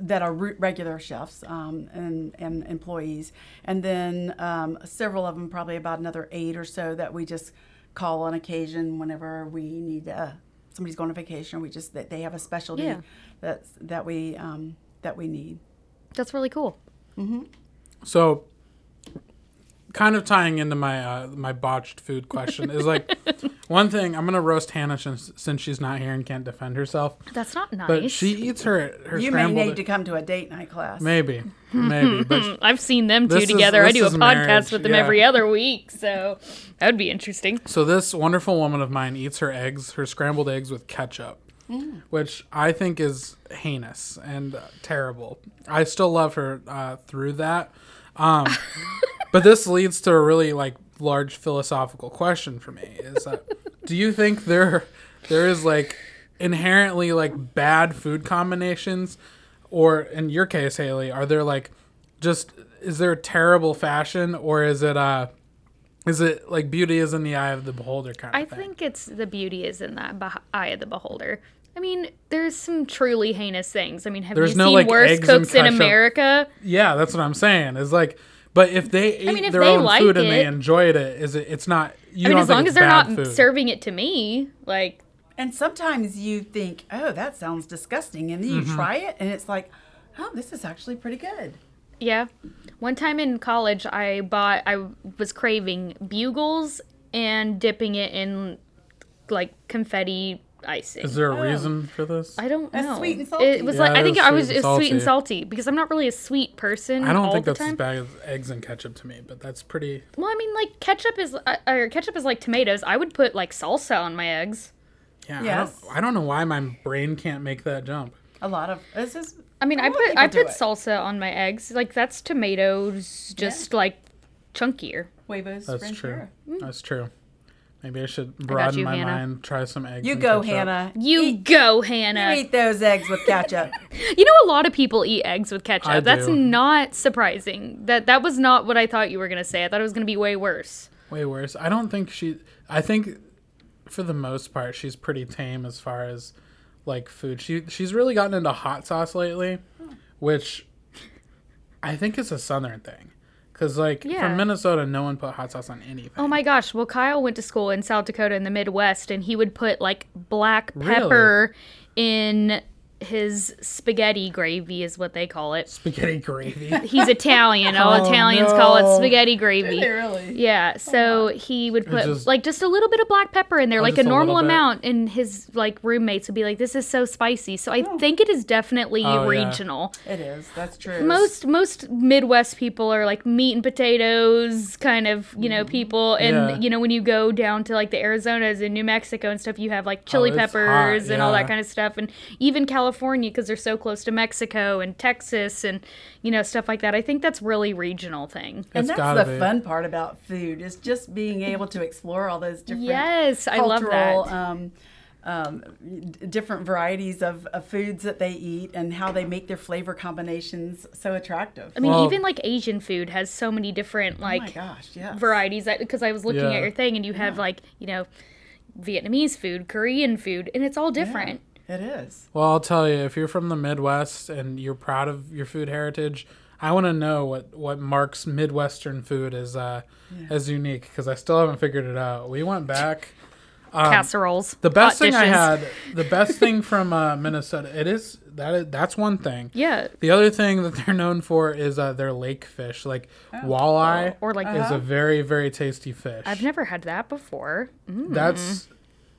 that are re- regular chefs um, and and employees, and then um, several of them, probably about another eight or so, that we just call on occasion whenever we need uh, somebody's going on vacation. We just that they have a specialty Yeah. that's that we um, that we need. That's really cool. So, kind of tying into my uh, my botched food question is like one thing. I'm gonna roast Hannah since, since she's not here and can't defend herself. That's not nice. But she eats her her You may scrambled. need to come to a date night class. maybe, maybe, but I've seen them two This is- together. I do a is podcast marriage, with them yeah. every other week, so that would be interesting. So this wonderful woman of mine eats her eggs, her scrambled eggs with ketchup, which I think is heinous and uh, terrible. I still love her uh, through that, um, but this leads to a really like large philosophical question for me: is that do you think there there is like inherently like bad food combinations, or in your case, Haley, are there like just is there terrible fashion, or is it uh is it like beauty is in the eye of the beholder kind of I thing? think it's the beauty is in that beh- eye of the beholder. I mean, there's some truly heinous things. I mean, have There's you no, seen like, worse cooks in ketchup. America? Yeah, that's what I'm saying. Is like, but if they ate mean, if their they own like food and they it- enjoyed it, is it? It's not. You I mean, don't as think long as they're not food. serving it to me, like And sometimes you think, oh, that sounds disgusting. And then you Mm-hmm. try it and it's like, oh, this is actually pretty good. Yeah. One time in college, I bought, I was craving bugles and dipping it in like confetti icing. Is there a Oh. reason for this? I don't That's know. sweet and salty. It was Yeah, like I think I was and it was sweet and salty. salty because I'm not really a sweet person. I don't all think the that's as time. bad as eggs and ketchup to me, but that's pretty. Well, I mean, like ketchup is uh, or ketchup is like tomatoes. I would put like salsa on my eggs. Yeah, Yes. I, don't, I don't know why my brain can't make that jump. A lot of this is. I I mean, I, lot of put I do put it. salsa on my eggs. Like that's tomatoes, just like chunkier. Huevos That's ranchera. true. Mm. That's true. Maybe I should got broaden you, my Hannah. mind. Try some eggs. You and go, ketchup. Hannah. You eat, go, you Hannah. eat those eggs with ketchup. You know, a lot of people eat eggs with ketchup. I That's do. not surprising. That that was not what I thought you were gonna say. I thought it was gonna be way worse. Way worse. I don't think she. I think, for the most part, she's pretty tame as far as like food. She she's really gotten into hot sauce lately, which I think is a southern thing. Cause like Yeah. from Minnesota, no one put hot sauce on anything. Oh my gosh. Well, Kyle went to school in South Dakota in the Midwest, and he would put like black Really? pepper in his spaghetti gravy, is what they call it. Spaghetti gravy. He's Italian. All Oh, Italians call it spaghetti gravy. really? Yeah, so he would put just- like just a little bit of black pepper in there, Oh, like a a normal bit? amount, and his like roommates would be like, "This is so spicy." So I think it is definitely Oh, yeah. regional. It is. That's true. Most most Midwest people are like meat and potatoes kind of you know people, and Mm-hmm. Yeah. you know when you go down to like the Arizonas and New Mexico and stuff, you have like chili Oh, hot, peppers and all that kind of stuff, and even California because they're so close to Mexico and Texas and you know stuff like that. I think that's really regional thing. and It's that's the be. fun part about food is just being able to explore all those different Yes, I love cultural, that. Um, um, different varieties of, of foods that they eat and how they make their flavor combinations so attractive. I mean, Well- even like Asian food has so many different oh my like gosh, yeah. varieties. Because I was looking Yeah. at your thing, and you have like you know Vietnamese food, Korean food, and it's all different. It is. Well, I'll tell you, if you're from the Midwest and you're proud of your food heritage, I want to know what what marks Midwestern food as uh, as unique because I still haven't figured it out. We went back. Casseroles. Um, The best thing I had, the best thing from uh, Minnesota, it is that is, that's one thing. Yeah. The other thing that they're known for is uh, their lake fish, like walleye, Or like is a very very tasty fish. I've never had that before. Mm. That's,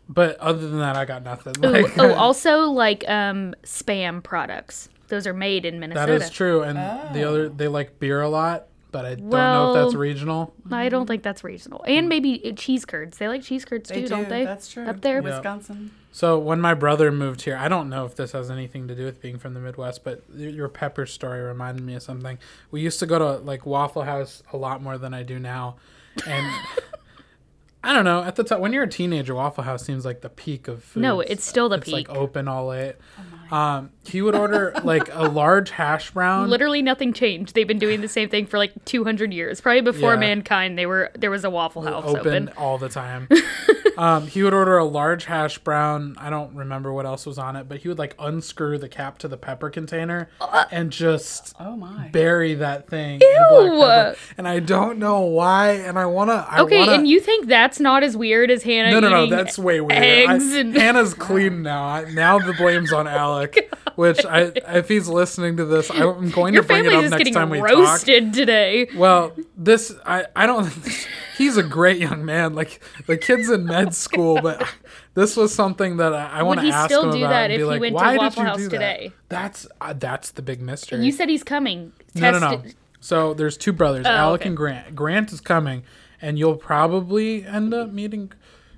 but other than that, I got nothing. Ooh, Like, oh, also like um spam products. Those are made in Minnesota. that is true. And the other, they like beer a lot, but I don't know if that's regional. I don't think that's regional. And maybe uh, cheese curds. They like cheese curds They too, do. not they? That's true. Up there. Yeah. Wisconsin. So when my brother moved here, I don't know if this has anything to do with being from the Midwest, but your pepper story reminded me of something. We used to go to like Waffle House a lot more than I do now, and I don't know. At the time, when you're a teenager, Waffle House seems like the peak of food. No, it's still the peak. it's like open all late. Um, he would order like a large hash brown. Literally nothing changed. They've been doing the same thing for like 200 years. Probably before Yeah. mankind, they were there was a Waffle House open, open. all the time. um, he would order a large hash brown. I don't remember what else was on it, but he would like unscrew the cap to the pepper container and just Oh my. bury that thing. Ew. And I don't know why. And I wanna. I Okay, wanna, and you think that's not as weird as Hannah No, no, no. That's way weird. eggs I- and Hannah's clean now. I, now the blame's on Alec. Which I, if he's listening to this, I'm going your to bring it up next time we talk. Your family's getting roasted today. Well, this I I don't. He's a great young man. Like the kid's in med school, but this was something that I, I want to he ask still him do about that and be if he like, went to why Waffle did you House do that?" today? That's uh, that's the big mystery. You said he's coming. no, no, no. So there's two brothers, Alec okay. and Grant. Grant is coming, and you'll probably end up meeting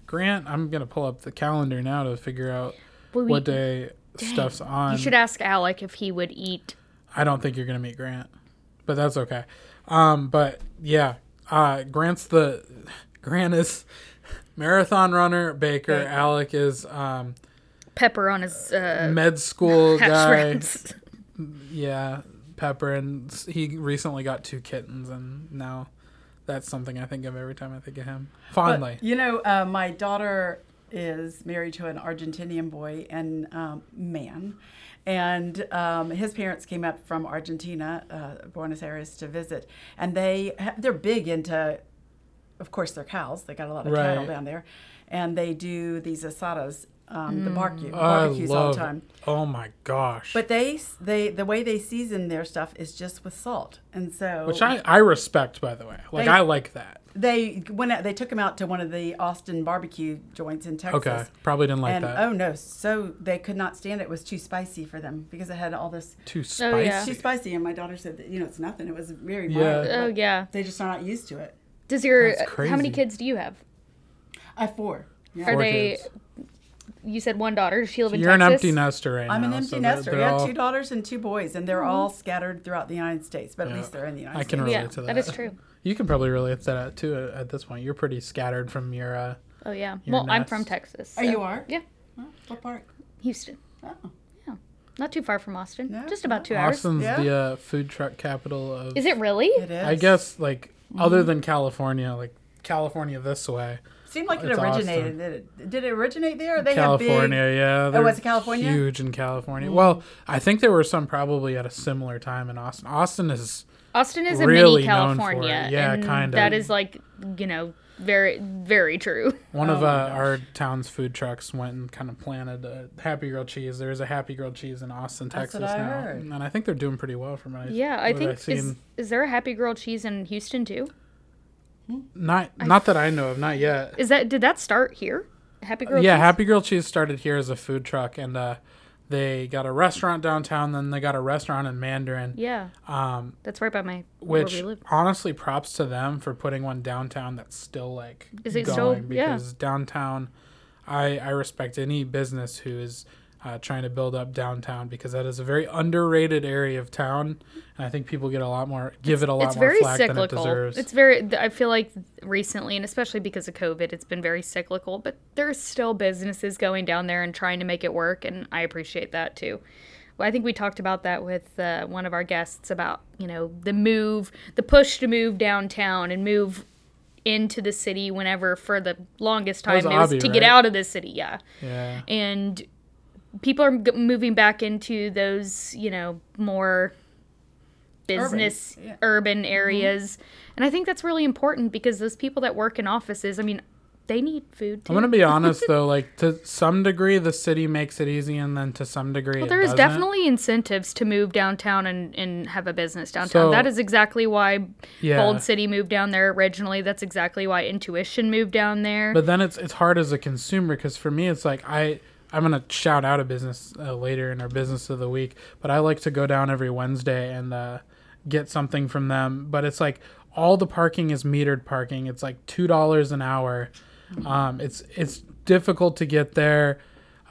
Grant. I'm gonna pull up the calendar now to figure out Well, we- what day stuff's on. You should ask Alec if he would eat. I don't think you're gonna meet Grant, but that's okay. Um, but yeah, uh, Grant's the Grant is marathon runner. Baker. Alec is um, Pepper on his uh, med school guy. Yeah, Pepper, and he recently got two kittens, and now that's something I think of every time I think of him fondly. But, you know, uh, my daughter is married to an Argentinian boy and um, man. And um, his parents came up from Argentina, uh, Buenos Aires, to visit. And they they're big into, of course, their cows. They got a lot of cattle down there, and they do these asadas, um, the barbecue, I barbecues all the time. Oh my gosh! But they they the way they season their stuff is just with salt, and so which I I respect, by the way. Like They- I like that. they went out, they took him out to one of the Austin barbecue joints in Texas. Okay, probably didn't like and that. oh no, so they could not stand it. It was too spicy for them because it had all this Too Oh, spicy. yeah. too spicy. And my daughter said that you know it's nothing. It was very mild. Yeah. Oh yeah. They just are not used to it. Does your That's how many kids do you have? I have four. Yeah. Are Four they kids. You said one daughter. Does she live in Texas. You're an empty nester right I'm now. an empty so they're- nester. they're Yeah, all- two daughters and two boys, and they're all scattered throughout the United States. But at least they're in the United States. I can States. relate Yeah, to that. that is true. You can probably relate to that too at, at this point. You're pretty scattered from your. Uh, Oh yeah. Your well, I'm from Texas. Oh, so- you are? Yeah, Oh, what part? Houston. Oh, Yeah. Not too far from Austin. No, Just about two hours. Austin's Yeah. the uh, food truck capital of. Is it really? it is. I guess like other Mm-hmm. than California, like California this way, Seemed like it It's originated. Did it, did it originate there? They California, have big. yeah. they're was it California? Huge in California. Well, I think there were some probably at a similar time in Austin. Austin is Austin is a mini known for it. California. Yeah, kinda. That is like you know very very true. one of Oh uh, our town's food trucks went and kind of planted a Happy Grilled cheese. There's a Happy Grilled cheese in Austin, That's Texas what I now, heard. and I think they're doing pretty well from it. Yeah, I what think I've seen. is is there a Happy Grilled cheese in Houston too? Not not that I know of, not yet. Is that did that start here? Happy Grilled yeah, cheese? Happy Grilled Cheese started here as a food truck, and uh, they got a restaurant downtown. Then they got a restaurant in Mandarin. Yeah, Um, that's right by my which where we live. honestly, props to them for putting one downtown that's still like Is it going still- yeah. because downtown, I I respect any business who is. Uh, trying to build up downtown because that is a very underrated area of town, and I think people get a lot more give it a lot It's more very flack than it cyclical. deserves. It's very. I feel like recently, and especially because of COVID, it's been very cyclical. But there's still businesses going down there and trying to make it work, and I appreciate that too. Well, I think we talked about that with uh, one of our guests about you know the move, the push to move downtown and move into the city whenever for the longest That was time it was to get out of the city. Yeah, yeah, and people are g- moving back into those you know more business yeah. urban mm-hmm. areas and i think that's really important because those people that work in offices i mean they need food too I'm gonna be honest though. Like to some degree, the city makes it easy, and then to some degree, well it there's doesn't. definitely incentives to move downtown and, and have a business downtown So- that is exactly why Yeah. Bold City moved down there originally that's exactly why Intuition moved down there But then it's it's hard as a consumer because for me it's like I I'm gonna shout out a business uh, later in our business of the week, but I like to go down every Wednesday and uh, get something from them. But it's like all the parking is metered parking. It's like two dollars an hour. Um, it's it's difficult to get there.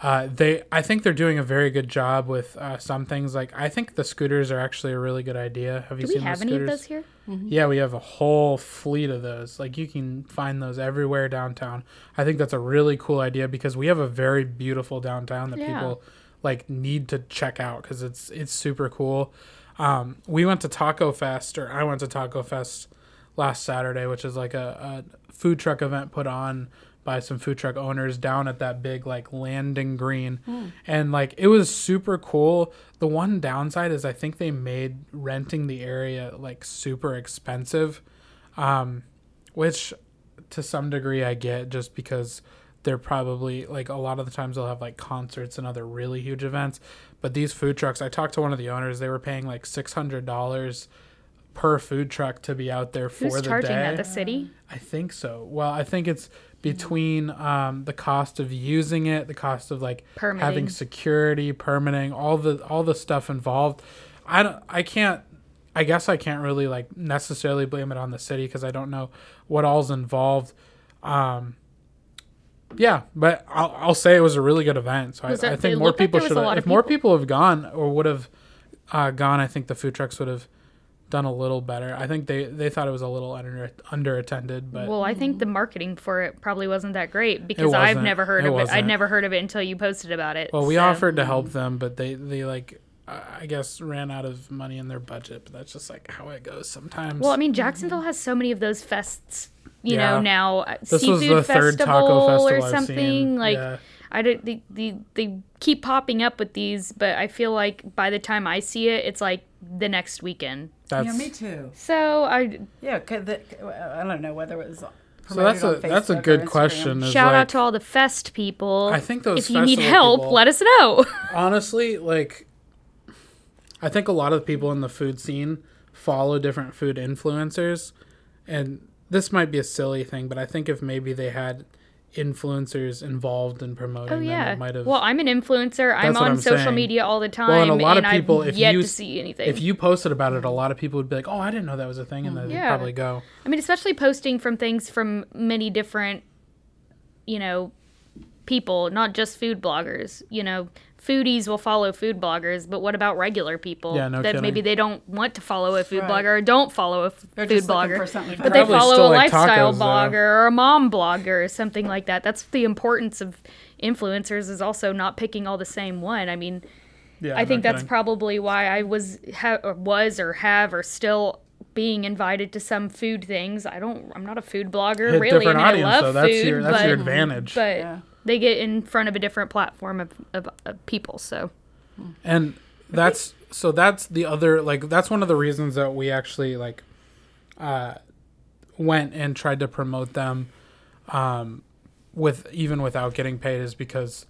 Uh, they I think they're doing a very good job with uh, some things. Like I think the scooters are actually a really good idea. Have you do we seen have the any of scooters? those here Yeah, we have a whole fleet of those. Like you can find those everywhere downtown. I think that's a really cool idea because we have a very beautiful downtown that Yeah. people like need to check out because it's it's super cool. Um, we went to Taco Fest, or I went to Taco Fest last Saturday, which is like a, a food truck event put on by some food truck owners down at that big like landing green. And like it was super cool. The one downside is i think they made renting the area like super expensive um which to some degree i get just because they're probably like a lot of the times they'll have like concerts and other really huge events. But these food trucks i talked to one of the owners they were paying like $600 per food truck to be out there for who's the charging day. That the city? I think so. Well, I think it's between um, the cost of using it, the cost of like having security, permitting, all the all the stuff involved. I don't. I can't. I guess I can't really like necessarily blame it on the city because I don't know what all's involved. Um, yeah, but I'll, I'll say it was a really good event. So I, I think more looked like people should. If of more people. people have gone or would have uh, gone, I think the food trucks would have done a little better. I think they they thought it was a little under under attended, but Well, I think the marketing for it probably wasn't that great because I've never heard It of it. I'd never heard of it until you posted about it. well, we so- offered to help them, but they they like I guess ran out of money in their budget. But that's just like how it goes sometimes. Well, I mean, Jacksonville has so many of those fests. You Yeah. know now uh, this seafood was the third festival taco festival or something like. yeah. I don't. They, they they keep popping up with these, but I feel like by the time I see it, it's like the next weekend. That's yeah, me too. So I Yeah, 'cause the, I don't know whether it was. so that's a that's a good question. Shout like, out to all the fest people. I think those if you need help, people- let us know. honestly, like, I think a lot of the people in the food scene follow different food influencers, and this might be a silly thing, but I think if maybe they had influencers involved in promoting Oh them, yeah. it might have. Well, I'm an influencer. I'm on I'm social saying. media all the time, Well, and a lot of people, I've if yet you to see anything. if you posted about it, a lot of people would be like, "Oh, I didn't know that was a thing," and then Yeah. they'd probably go. I mean, especially posting from things from many different, you know, people, not just food bloggers. You know, foodies will follow food bloggers, but what about regular people Yeah, no that kidding. maybe they don't want to follow a food Right. blogger or don't follow a f- They're food just looking blogger, for something but they follow a like lifestyle tacos, though. blogger or a mom blogger or something like that. That's the importance of influencers is also not picking all the same one. I mean, Yeah, I no think that's kidding. probably why I was ha- or was or have or still being invited to some food things. I don't. I'm not a food blogger Hit really. different I mean, audience, I love though. That's food, your- that's but, your advantage. But Yeah. They get in front of a different platform of, of, of people. So and that's so that's the other like that's one of the reasons that we actually like uh went and tried to promote them um with even without getting paid is because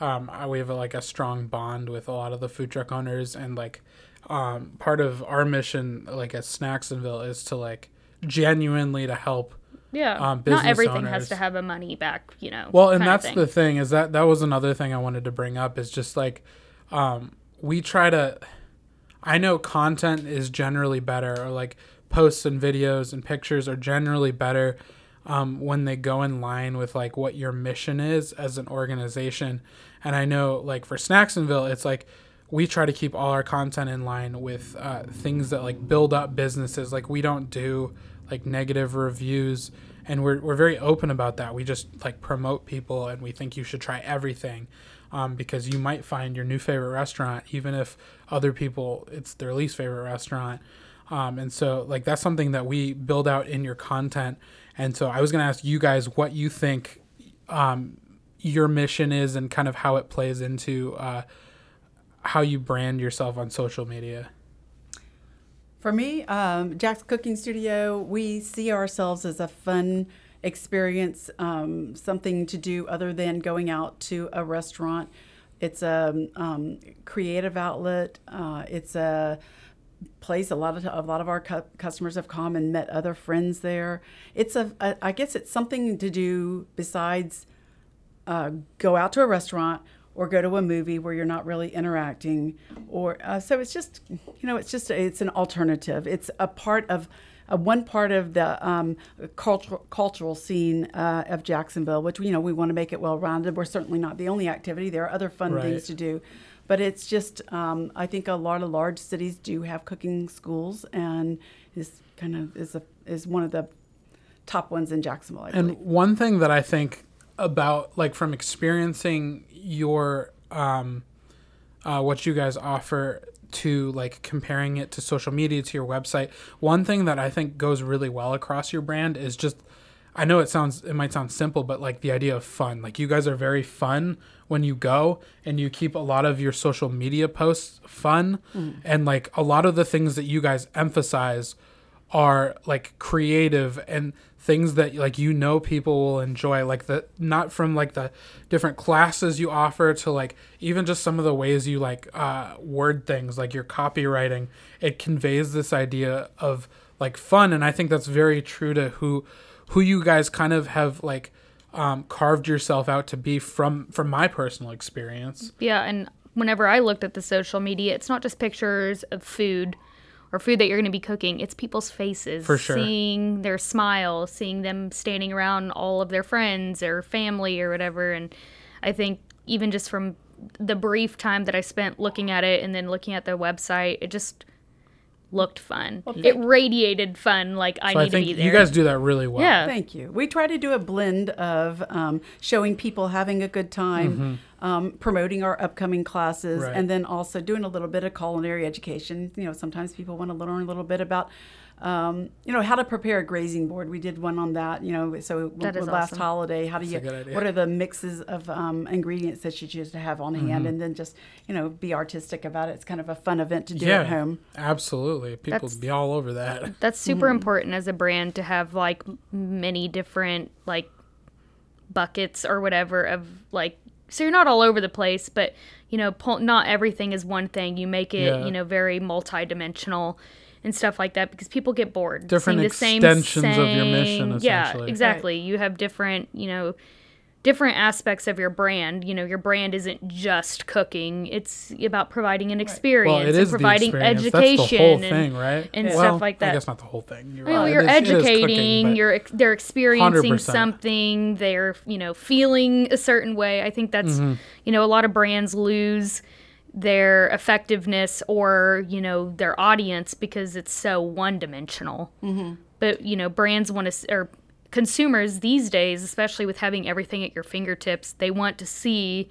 um we have a, like a strong bond with a lot of the food truck owners and like um part of our mission like at Snacksonville is to like genuinely to help yeah, Um, not everything has to have a money back. You know. Well, and that's thing. the thing is that that was another thing I wanted to bring up is just like um, we try to. I know content is generally better, or like posts and videos and pictures are generally better um, when they go in line with like what your mission is as an organization. And I know like for Snacksonville, it's like we try to keep all our content in line with uh, things that like build up businesses. Like we don't do like negative reviews and we're, we're very open about that. We just like promote people and we think you should try everything um, because you might find your new favorite restaurant even if other people it's their least favorite restaurant. Um, and so like that's something that we build out in your content. And so i was going to ask you guys what you think um, your mission is and kind of how it plays into uh, how you brand yourself on social media For me, um, Jax Cooking Studio, we see ourselves as a fun experience, um, something to do other than going out to a restaurant. It's a um, creative outlet. Uh, it's a place a lot of a lot of our cu- customers have come and met other friends there. It's a, a I guess it's something to do besides uh, go out to a restaurant or go to a movie where you're not really interacting or uh, so it's just you know it's just it's an alternative it's a part of uh, one part of the um, cultural cultural scene uh, of Jacksonville which you know we want to make it well rounded we're certainly not the only activity there are other fun Right. things to do but it's just um, I think a lot of large cities do have cooking schools and is kind of is a is one of the top ones in Jacksonville I believe. And one thing that I think about, like from experiencing your, um, uh, what you guys offer to like comparing it to social media to your website, one thing that I think goes really well across your brand is just, I know it sounds, it might sound simple, but like the idea of fun. Like you guys are very fun when you go and you keep a lot of your social media posts fun. And like a lot of the things that you guys emphasize are like creative and things that like you know people will enjoy like the not from like the different classes you offer to like even just some of the ways you like uh word things like your copywriting it conveys this idea of like fun. And i think that's very true to who who you guys kind of have like um carved yourself out to be from from my personal experience. Yeah, and whenever I looked at the social media, it's not just pictures of food or food that you're going to be cooking. It's people's faces. For sure. Seeing their smile, seeing them standing around all of their friends or family or whatever. And I think even just from the brief time that I spent looking at it and then looking at the website, it just looked fun. it radiated fun. Like I so need i think to be there. you guys do that really well yeah. Thank you. We try to do a blend of um, showing people having a good time, um, promoting our upcoming classes, Right. and then also doing a little bit of culinary education. You know, sometimes people want to learn a little bit about, um, you know, how to prepare a grazing board. We did one on that. You know, so That is last awesome. holiday, how do That's you? a good idea. What are the mixes of um, ingredients that you choose to have on hand, Mm-hmm. and then just you know be artistic about it. It's kind of a fun event to do at home. absolutely people That's- be all over that That's super Mm-hmm. important as a brand to have like many different like buckets or whatever of like so you're not all over the place, but you know, pull, not everything is one thing. You make it, Yeah. you know, very multi-dimensional and stuff like that because people get bored. Different seeing the same extensions of your mission, saying- Yeah, essentially. exactly. You have different, you know, different aspects of your brand. You know, your brand isn't just cooking; it's about providing an experience Well, it and providing the education That's the whole and, thing, right? and well, stuff like that. I that. guess not the whole thing. You're, Well, right. you're It is- it is cooking, educating. you're they're experiencing 100%. something. They're you know feeling a certain way. I think that's Mm-hmm. you know a lot of brands lose their effectiveness or you know their audience because it's so one dimensional. Mm-hmm. But you know brands want to or consumers these days, especially with having everything at your fingertips, they want to see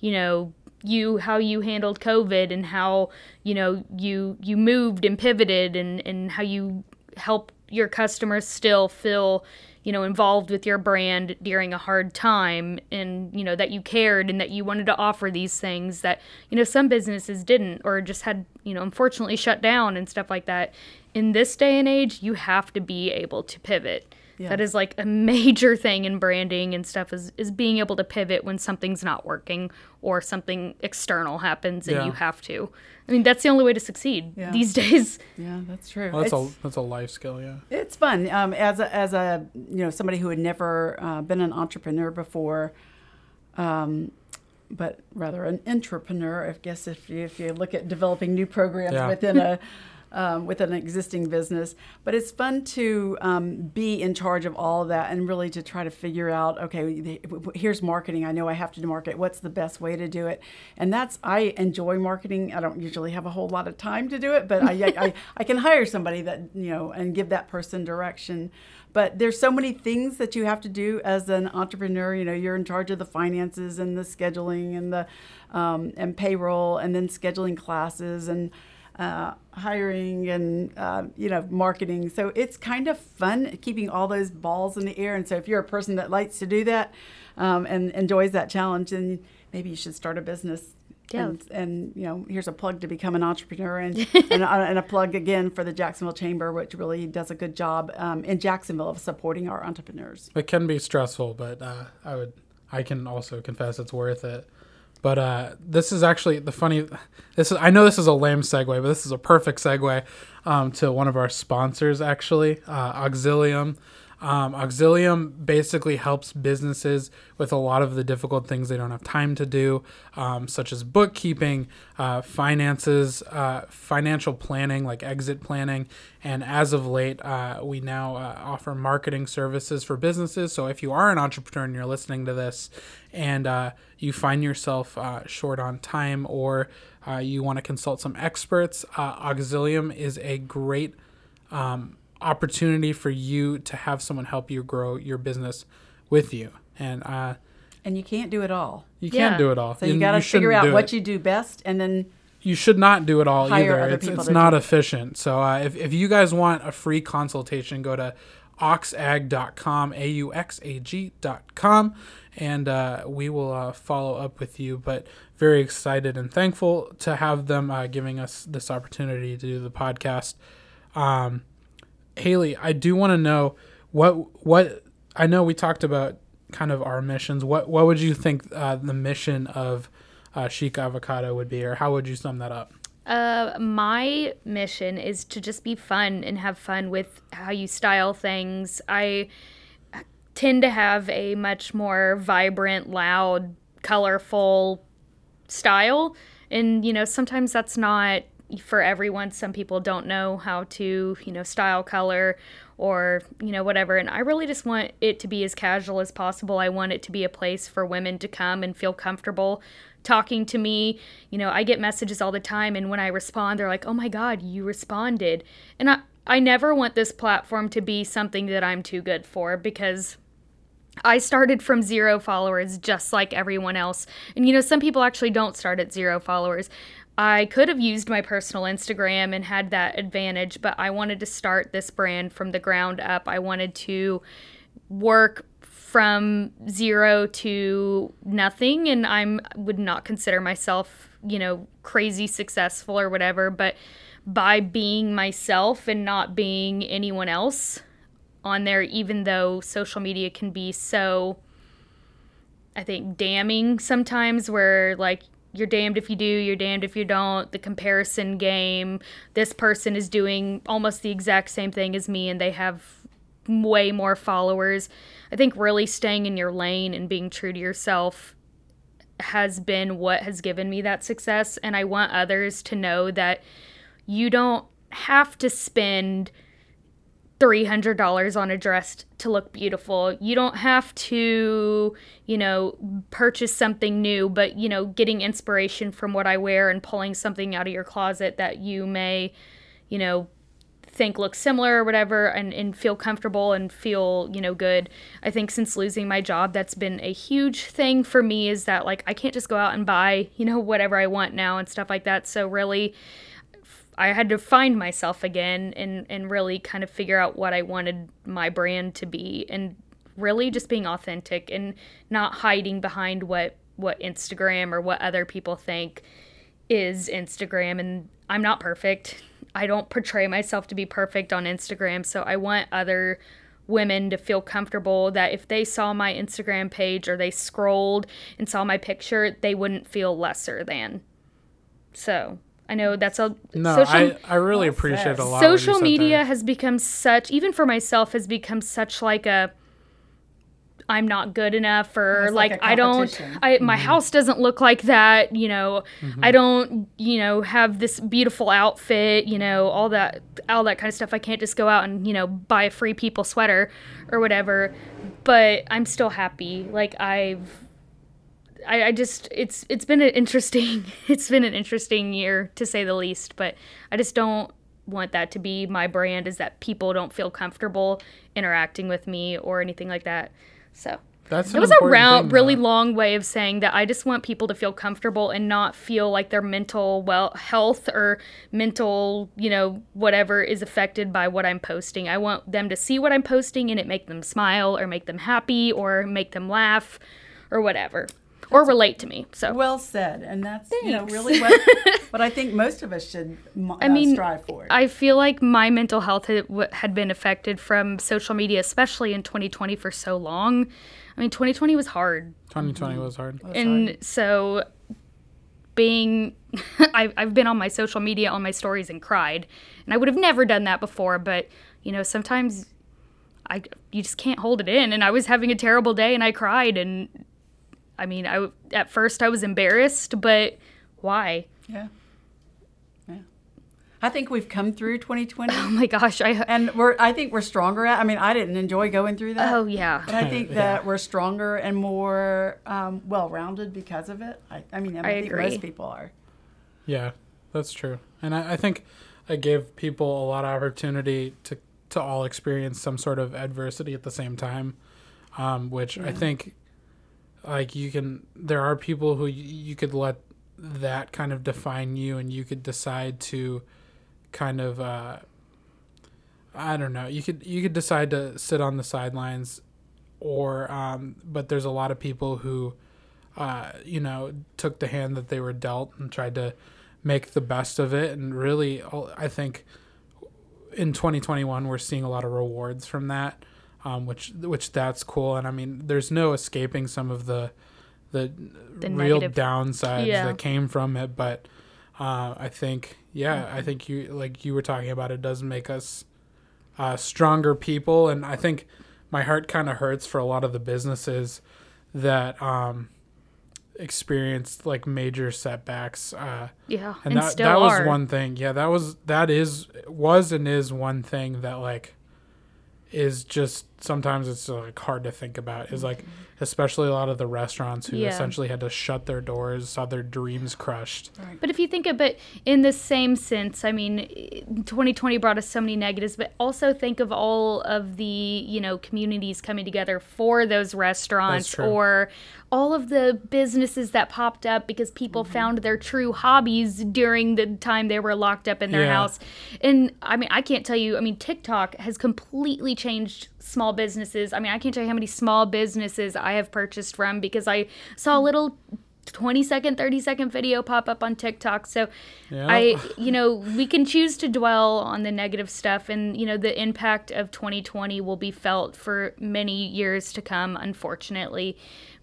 you know you how you handled covid and how you know you you moved and pivoted and and how you help your customers still feel you know involved with your brand during a hard time and you know that you cared and that you wanted to offer these things that you know some businesses didn't or just had you know unfortunately shut down and stuff like that. In this day and age you have to be able to pivot that Yes. like a major thing in branding and stuff is is being able to pivot when something's not working or something external happens and Yeah. you have to. I mean, that's the only way to succeed Yeah. these days. Yeah, that's true. Well, that's It's- a that's a life skill, yeah. It's fun um, as a, as a you know somebody who had never uh, been an entrepreneur before, um, but rather an entrepreneur. I guess if you, if you look at developing new programs Yeah. within a um, with an existing business, but it's fun to um, be in charge of all of that and really to try to figure out okay, here's marketing. I know I have to market. What's the best way to do it? And that's I enjoy marketing. I don't usually have a whole lot of time to do it, but I I, I can hire somebody that you know and give that person direction. But there's so many things that you have to do as an entrepreneur. You know, you're in charge of the finances and the scheduling and the um, and payroll, and then scheduling classes and uh, hiring and uh, you know marketing. So it's kind of fun keeping all those balls in the air. And so if you're a person that likes to do that um, and enjoys that challenge, then maybe you should start a business. Yeah. And, and you know, here's a plug to become an entrepreneur, and and, a, and a plug again for the Jacksonville Chamber, which really does a good job um, in Jacksonville of supporting our entrepreneurs. It can be stressful, but uh, I would I can also confess it's worth it. But uh, this is actually the funny. This is I know this is a lame segue, but this is a perfect segue um, to one of our sponsors. Actually, uh, Auxilium. Um, Auxilium basically helps businesses with a lot of the difficult things they don't have time to do, um, such as bookkeeping, uh, finances, uh, financial planning, like exit planning. And as of late, uh, we now uh, offer marketing services for businesses. So if you are an entrepreneur and you're listening to this and uh, you find yourself uh, short on time or you want to consult some experts, Auxilium is a great um, opportunity for you to have someone help you grow your business with you. And uh, And you can't do it all. you Yeah. can't do it all. So you And got to figure out what it. you do best, and then you should not do it all Hire either. other It's, it's to not do it. efficient. So uh, if, if you guys want a free consultation, go to auxag.com, A-U-X-A-G.com, and uh, we will uh, follow up with you. But very excited and thankful to have them uh, giving us this opportunity to do the podcast. Um, Haley, I do want to know what what I know we talked about kind of our missions. What what would you think uh, the mission of uh, Chic Avocado would be, or how would you sum that up? Uh, my mission is to just be fun and have fun with how you style things. I tend to have a much more vibrant, loud, colorful style. And, you know, sometimes that's not for everyone. Some people don't know how to, you know, style color or, you know, whatever. And I really just want it to be as casual as possible. I want it to be a place for women to come and feel comfortable talking to me. You know, I get messages all the time and when I respond, they're like, "Oh my god, you responded." And I I never want this platform to be something that I'm too good for because I started from zero followers just like everyone else. And you know, some people actually don't start at zero followers. I could have used my personal Instagram and had that advantage, but I wanted to start this brand from the ground up. I wanted to work from zero to nothing and I'm would not consider myself, you know, crazy successful or whatever, but by being myself and not being anyone else, on there, even though social media can be so, I think, damning sometimes, where like you're damned if you do, you're damned if you don't. The comparison game. This person is doing almost the exact same thing as me, and they have way more followers. I think really staying in your lane and being true to yourself has been what has given me that success. And I want others to know that you don't have to spend $300 on a dress to look beautiful. You don't have to, you know, purchase something new, but, you know, getting inspiration from what I wear and pulling something out of your closet that you may, you know, think looks similar or whatever and, and feel comfortable and feel, you know, good. I think since losing my job, that's been a huge thing for me is that, like, I can't just go out and buy, you know, whatever I want now and stuff like that. So, really, I had to find myself again and and really kind of figure out what I wanted my brand to be and really just being authentic and not hiding behind what what Instagram or what other people think is Instagram and I'm not perfect. I don't portray myself to be perfect on Instagram, so I want other women to feel comfortable that if they saw my Instagram page or they scrolled and saw my picture, they wouldn't feel lesser than. So, I know that's a No, social I, I really appreciate said. a lot. social said media there. has become such even for myself has become such like a I'm not good enough or Almost like, like a I don't. I my Mm-hmm. house doesn't look like that, you know. I don't, you know, have this beautiful outfit, you know, all that all that kind of stuff. I can't just go out and, you know, buy a free people sweater or whatever. But I'm still happy. Like I've I, I just it's it's been an interesting it's been an interesting year to say the least but i just don't want that to be my brand is that people don't feel comfortable interacting with me or anything like that. So That's it was a round really though. long way of saying that i just want people to feel comfortable and not feel like their mental well health or mental you know whatever is affected by what i'm posting. I want them to see what i'm posting and it make them smile or make them happy or make them laugh or whatever or relate to me so Well said, and that's you know really what, what I think most of us should mo- I uh, mean, strive for. I feel like my mental health had, w- had been affected from social media, especially in 2020 for so long. I mean, 2020 was hard. 2020 was hard. and so being, I've, I've been on my social media, on my stories, and cried. And I would have never done that before, but, you know, sometimes I, you just can't hold it in. And I was having a terrible day and I cried. And I mean, I, at first I was embarrassed, but why? yeah, yeah. I think we've come through 2020, Oh my gosh, I, and we're I think we're stronger at. I mean, I didn't enjoy going through that. oh yeah. But I think that we're stronger and more um, well-rounded because of it. I, I mean, I, I think agree. most people are. Yeah, that's true. And I, I think I gave people a lot of opportunity to to all experience some sort of adversity at the same time, um, which I think like you can. There are people who you, could let that kind of define you, and you could decide to kind of. Uh, I don't know. You could you could decide to sit on the sidelines, or um, but there's a lot of people who, uh, you know, took the hand that they were dealt and tried to make the best of it. And really, I think in 2021 we're seeing a lot of rewards from that, um, which which that's cool. And I mean, there's no escaping some of the the, The real negative- downsides Yeah. that came from it, but. Uh, I think, yeah, I think you like you were talking about. It does make us uh, stronger people, and I think my heart kind of hurts for a lot of the businesses that um, experienced like major setbacks. Uh, Yeah, and, and, that still that was are. one thing. Yeah, that was that is was and is one thing that like is just sometimes it's like hard to think about. Is like mm-hmm. especially a lot of the restaurants who Yeah. essentially had to shut their doors, saw their dreams crushed. But if you think of it in the same sense, I mean, 2020 brought us so many negatives, but also think of all of the, you know, communities coming together for those restaurants or all of the businesses that popped up because people Mm-hmm. found their true hobbies during the time they were locked up in their Yeah. house. And I mean, I can't tell you, I mean, TikTok has completely changed small businesses. I mean, I can't tell you how many small businesses I have purchased from because I saw a little 20 second 30 second video pop up on tiktok so i you know we can choose to dwell on the negative stuff and you know the impact of 2020 will be felt for many years to come unfortunately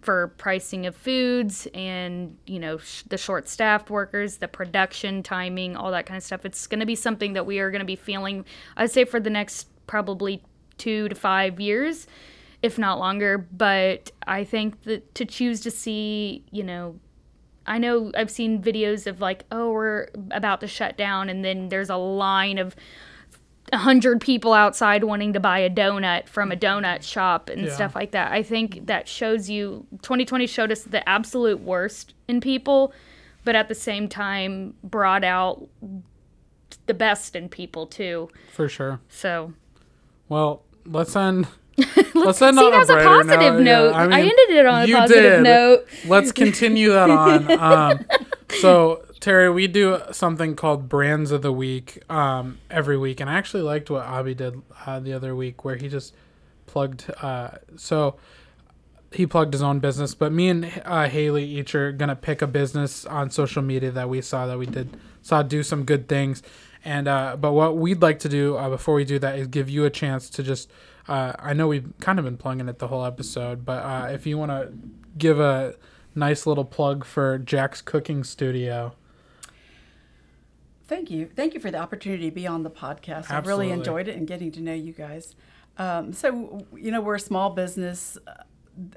for pricing of foods and you know sh- the short staffed workers the production timing all that kind of stuff it's going to be something that we are going to be feeling i'd say for the next probably two to five years, if not longer. But I think that to choose to see, you know, I know I've seen videos of like, oh, we're about to shut down, and then there's a line of hundred people outside wanting to buy a donut from a donut shop and Yeah. stuff like that. I think that shows you 2020 showed us the absolute worst in people, but at the same time brought out the best in people too. For sure. So Well, let's end. let's end see, on that a a positive note. note. Yeah, I mean, ended it on a positive did. note. Let's continue that on. Um, so, Terry, we do something called Brands of the Week um, every week, and I actually liked what Abby did uh, the other week, where he just plugged. Uh, so he plugged his own business, but me and uh, Haley each are gonna pick a business on social media that we saw that we did saw do some good things, and uh, but what we'd like to do uh, before we do that is give you a chance to just. Uh, I know we've kind of been plugging it the whole episode, but uh, if you want to give a nice little plug for Jax Cooking Studio, Thank you. Thank you for the opportunity to be on the podcast. I've really enjoyed it and getting to know you guys. Um, so, you know, we're a small business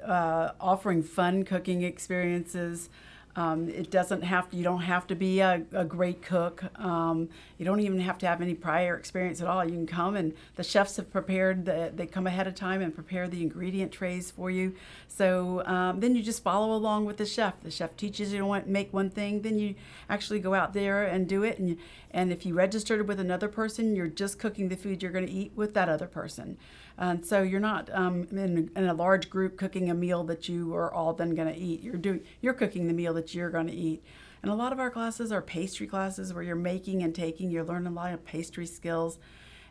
uh, offering fun cooking experiences. Um, it doesn't have to, you don't have to be a, a great cook. Um, you don't even have to have any prior experience at all. You can come and the chefs have prepared, the, they come ahead of time and prepare the ingredient trays for you. So um, then you just follow along with the chef. The chef teaches you to want, make one thing, then you actually go out there and do it. And, and if you registered with another person, you're just cooking the food you're going to eat with that other person. And so you're not um, in, in a large group cooking a meal that you are all then going to eat. You're doing you're cooking the meal that you're going to eat. And a lot of our classes are pastry classes where you're making and taking. You're learning a lot of pastry skills,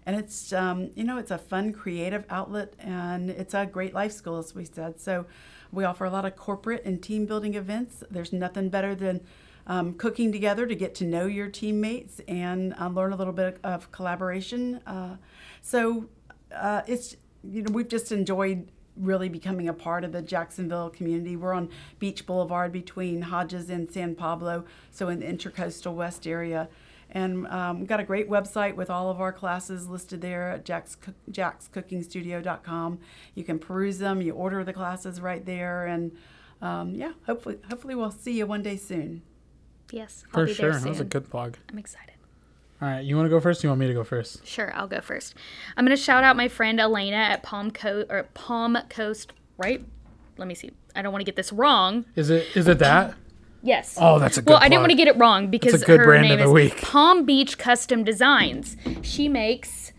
and it's um, you know it's a fun creative outlet and it's a great life skill as we said. So we offer a lot of corporate and team building events. There's nothing better than um, cooking together to get to know your teammates and uh, learn a little bit of collaboration. Uh, so uh, it's you know we've just enjoyed really becoming a part of the Jacksonville community. We're on Beach Boulevard between Hodges and San Pablo, so in the intercoastal west area. And um, we've got a great website with all of our classes listed there at Jax, jaxcookingstudio.com. You can peruse them, you order the classes right there, and um, yeah, hopefully, hopefully we'll see you one day soon. Yes, I'll for be sure. there That was a good plug. I'm excited. All right, you want to go first? Or you want me to go first? Sure, I'll go first. I'm gonna shout out my friend Elena at Palm Coast or Palm Coast, right? Let me see. I don't want to get this wrong. Is it is it that? Yes. Oh, that's a good Well, I didn't want to get it wrong because good her brand name of the is week. Palm Beach Custom Designs. She makes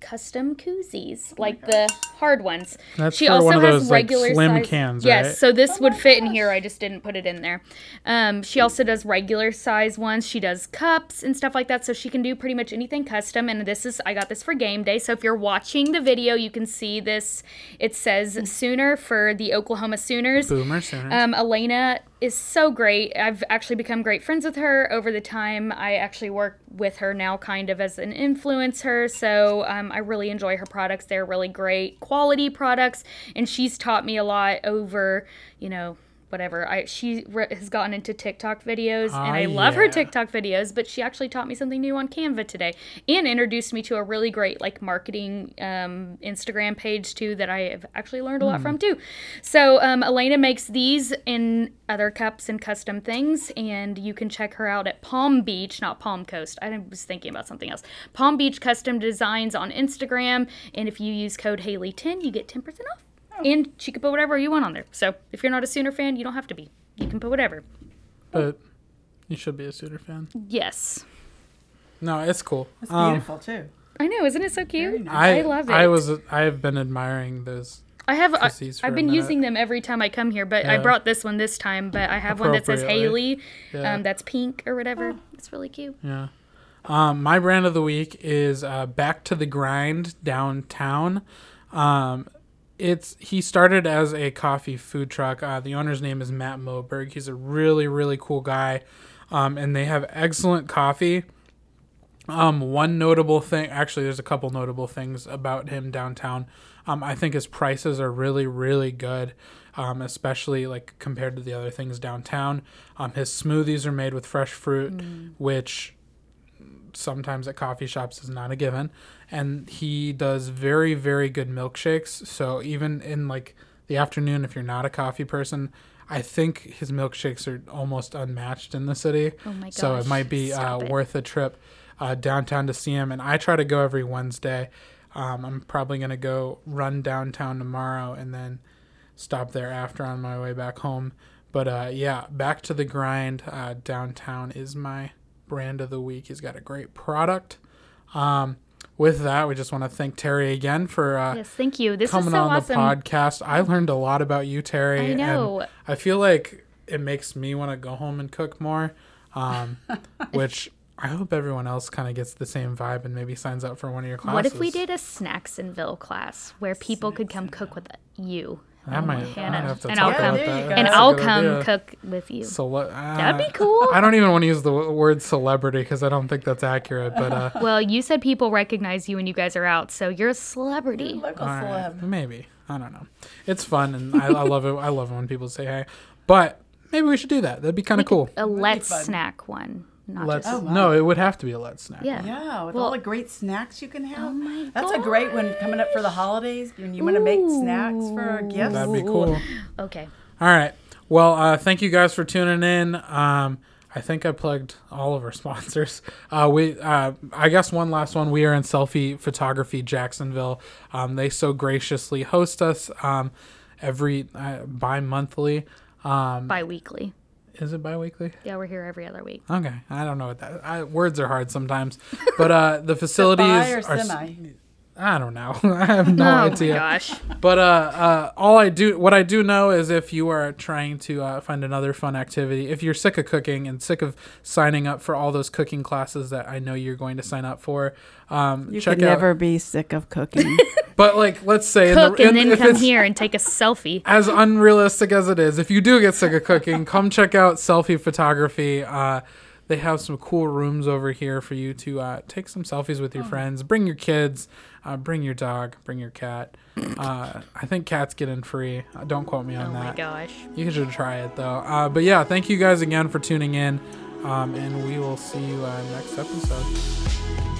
custom koozies, like the hard ones. That's she also one of has those, like, regular slim size. cans, Yes, right? so this would fit in here. I just didn't put it in there. Um, she also does regular size ones. She does cups and stuff like that, so she can do pretty much anything custom. And this is I got this for game day. So if you're watching the video, you can see this. It says Sooner for the Oklahoma Sooners. Boomer Sooners. Um, Elena is so great. I've actually become great friends with her over the time. I actually work with her now, kind of as an influencer. So um, I really enjoy her products. They're really great quality products, and she's taught me a lot over, you know. Whatever. I she re- has gotten into TikTok videos, and Ah, I love her. TikTok videos. But she actually taught me something new on Canva today, and introduced me to a really great like marketing um, Instagram page too that I have actually learned a lot from too. So um, Elena makes these in other cups and custom things, and you can check her out at Palm Beach, not Palm Coast. I was thinking about something else. Palm Beach Custom Designs on Instagram, and if you use code Haley10, you get 10% off. And she could put whatever you want on there. So if you're not a Sooner fan, you don't have to be. You can put whatever. but you should be a Sooner fan. Yes. No, it's cool. It's Um, beautiful too. I know, isn't it so cute? I I love it. I was I have been admiring those. I have. I, Pussies for I've been minute. using them every time I come here, but I brought this one this time. But I have one that says Haley. Yeah. Um, that's pink or whatever. It's really cute. Yeah. Um, my brand of the week is uh, Back to the Grind downtown. Um, it's he started as a coffee food truck. Uh, the owner's name is Matt Moberg. He's a really really cool guy, um, and they have excellent coffee. Um, one notable thing, actually, there's a couple notable things about him downtown. Um, I think his prices are really, really good, um, especially like compared to the other things downtown. Um, his smoothies are made with fresh fruit, which sometimes at coffee shops is not a given. And he does very, very good milkshakes. So even in like the afternoon, if you're not a coffee person, I think his milkshakes are almost unmatched in the city. Oh my So it might be uh, it. worth a trip uh, downtown to see him. And I try to go every Wednesday. Um, I'm probably going to go run downtown tomorrow and then stop there after on my way back home. But uh, yeah, back to the grind. Uh, downtown is my brand of the week. He's got a great product. Um, with that, we just want to thank Terry again for uh, Yes, thank you. This is coming so on awesome. the podcast. I learned a lot about you, Terry. I and know. I feel like it makes me want to go home and cook more, um, which I hope everyone else kind of gets the same vibe and maybe signs up for one of your classes. What if we did a Snacksonville class where people could come cook with you? I might, I Hannah. have to And talk I'll about come- that. there you go. and That's a I'll come idea. cook with you. Cele- That'd be uh, cool. I don't even want to use the word celebrity because I don't think that's accurate. But uh, Well, you said people recognize you when you guys are out, so you're a celebrity. Local all right, celeb. maybe I don't know. It's fun and I, I love it. I love it when people say hey. But maybe we should do that. That'd be kind of cool. A let's snack one, not Let's just Oh, wow. no, it would have to be a let's snack. yeah. Yeah, with Well- all the great snacks you can have. Oh my That's a great one coming up for the holidays when you want to make snacks for gifts. That'd be cool. Okay. All right. Well, uh, thank you guys for tuning in. Um, I think I plugged all of our sponsors. Uh, we, uh, I guess, one last one. We are in Selfie Photography Jacksonville. Um, they so graciously host us um, every uh, bi-monthly. Um, Bi-weekly. Is it bi-weekly? Yeah, we're here every other week. Okay, I don't know what that. I, words are hard sometimes, but uh, the facilities Bi or are. semi? I don't know. I have no oh idea. my gosh. But uh, uh, all I do, what I do know is if you are trying to uh, find another fun activity, if you're sick of cooking and sick of signing up for all those cooking classes that I know you're going to sign up for, um, You check can out. never be sick of cooking. But like, let's say, in Cook the, in, and then come here and take a selfie. as unrealistic as it is, if you do get sick of cooking, come check out Selfie Photography. Uh, they have some cool rooms over here for you to uh, take some selfies with your friends. Bring your kids, uh, bring your dog, bring your cat. Uh, I think cats get in free. Uh, don't quote me on that. Oh my gosh. You should try it though. Uh, but yeah, thank you guys again for tuning in, um, and we will see you uh, next episode.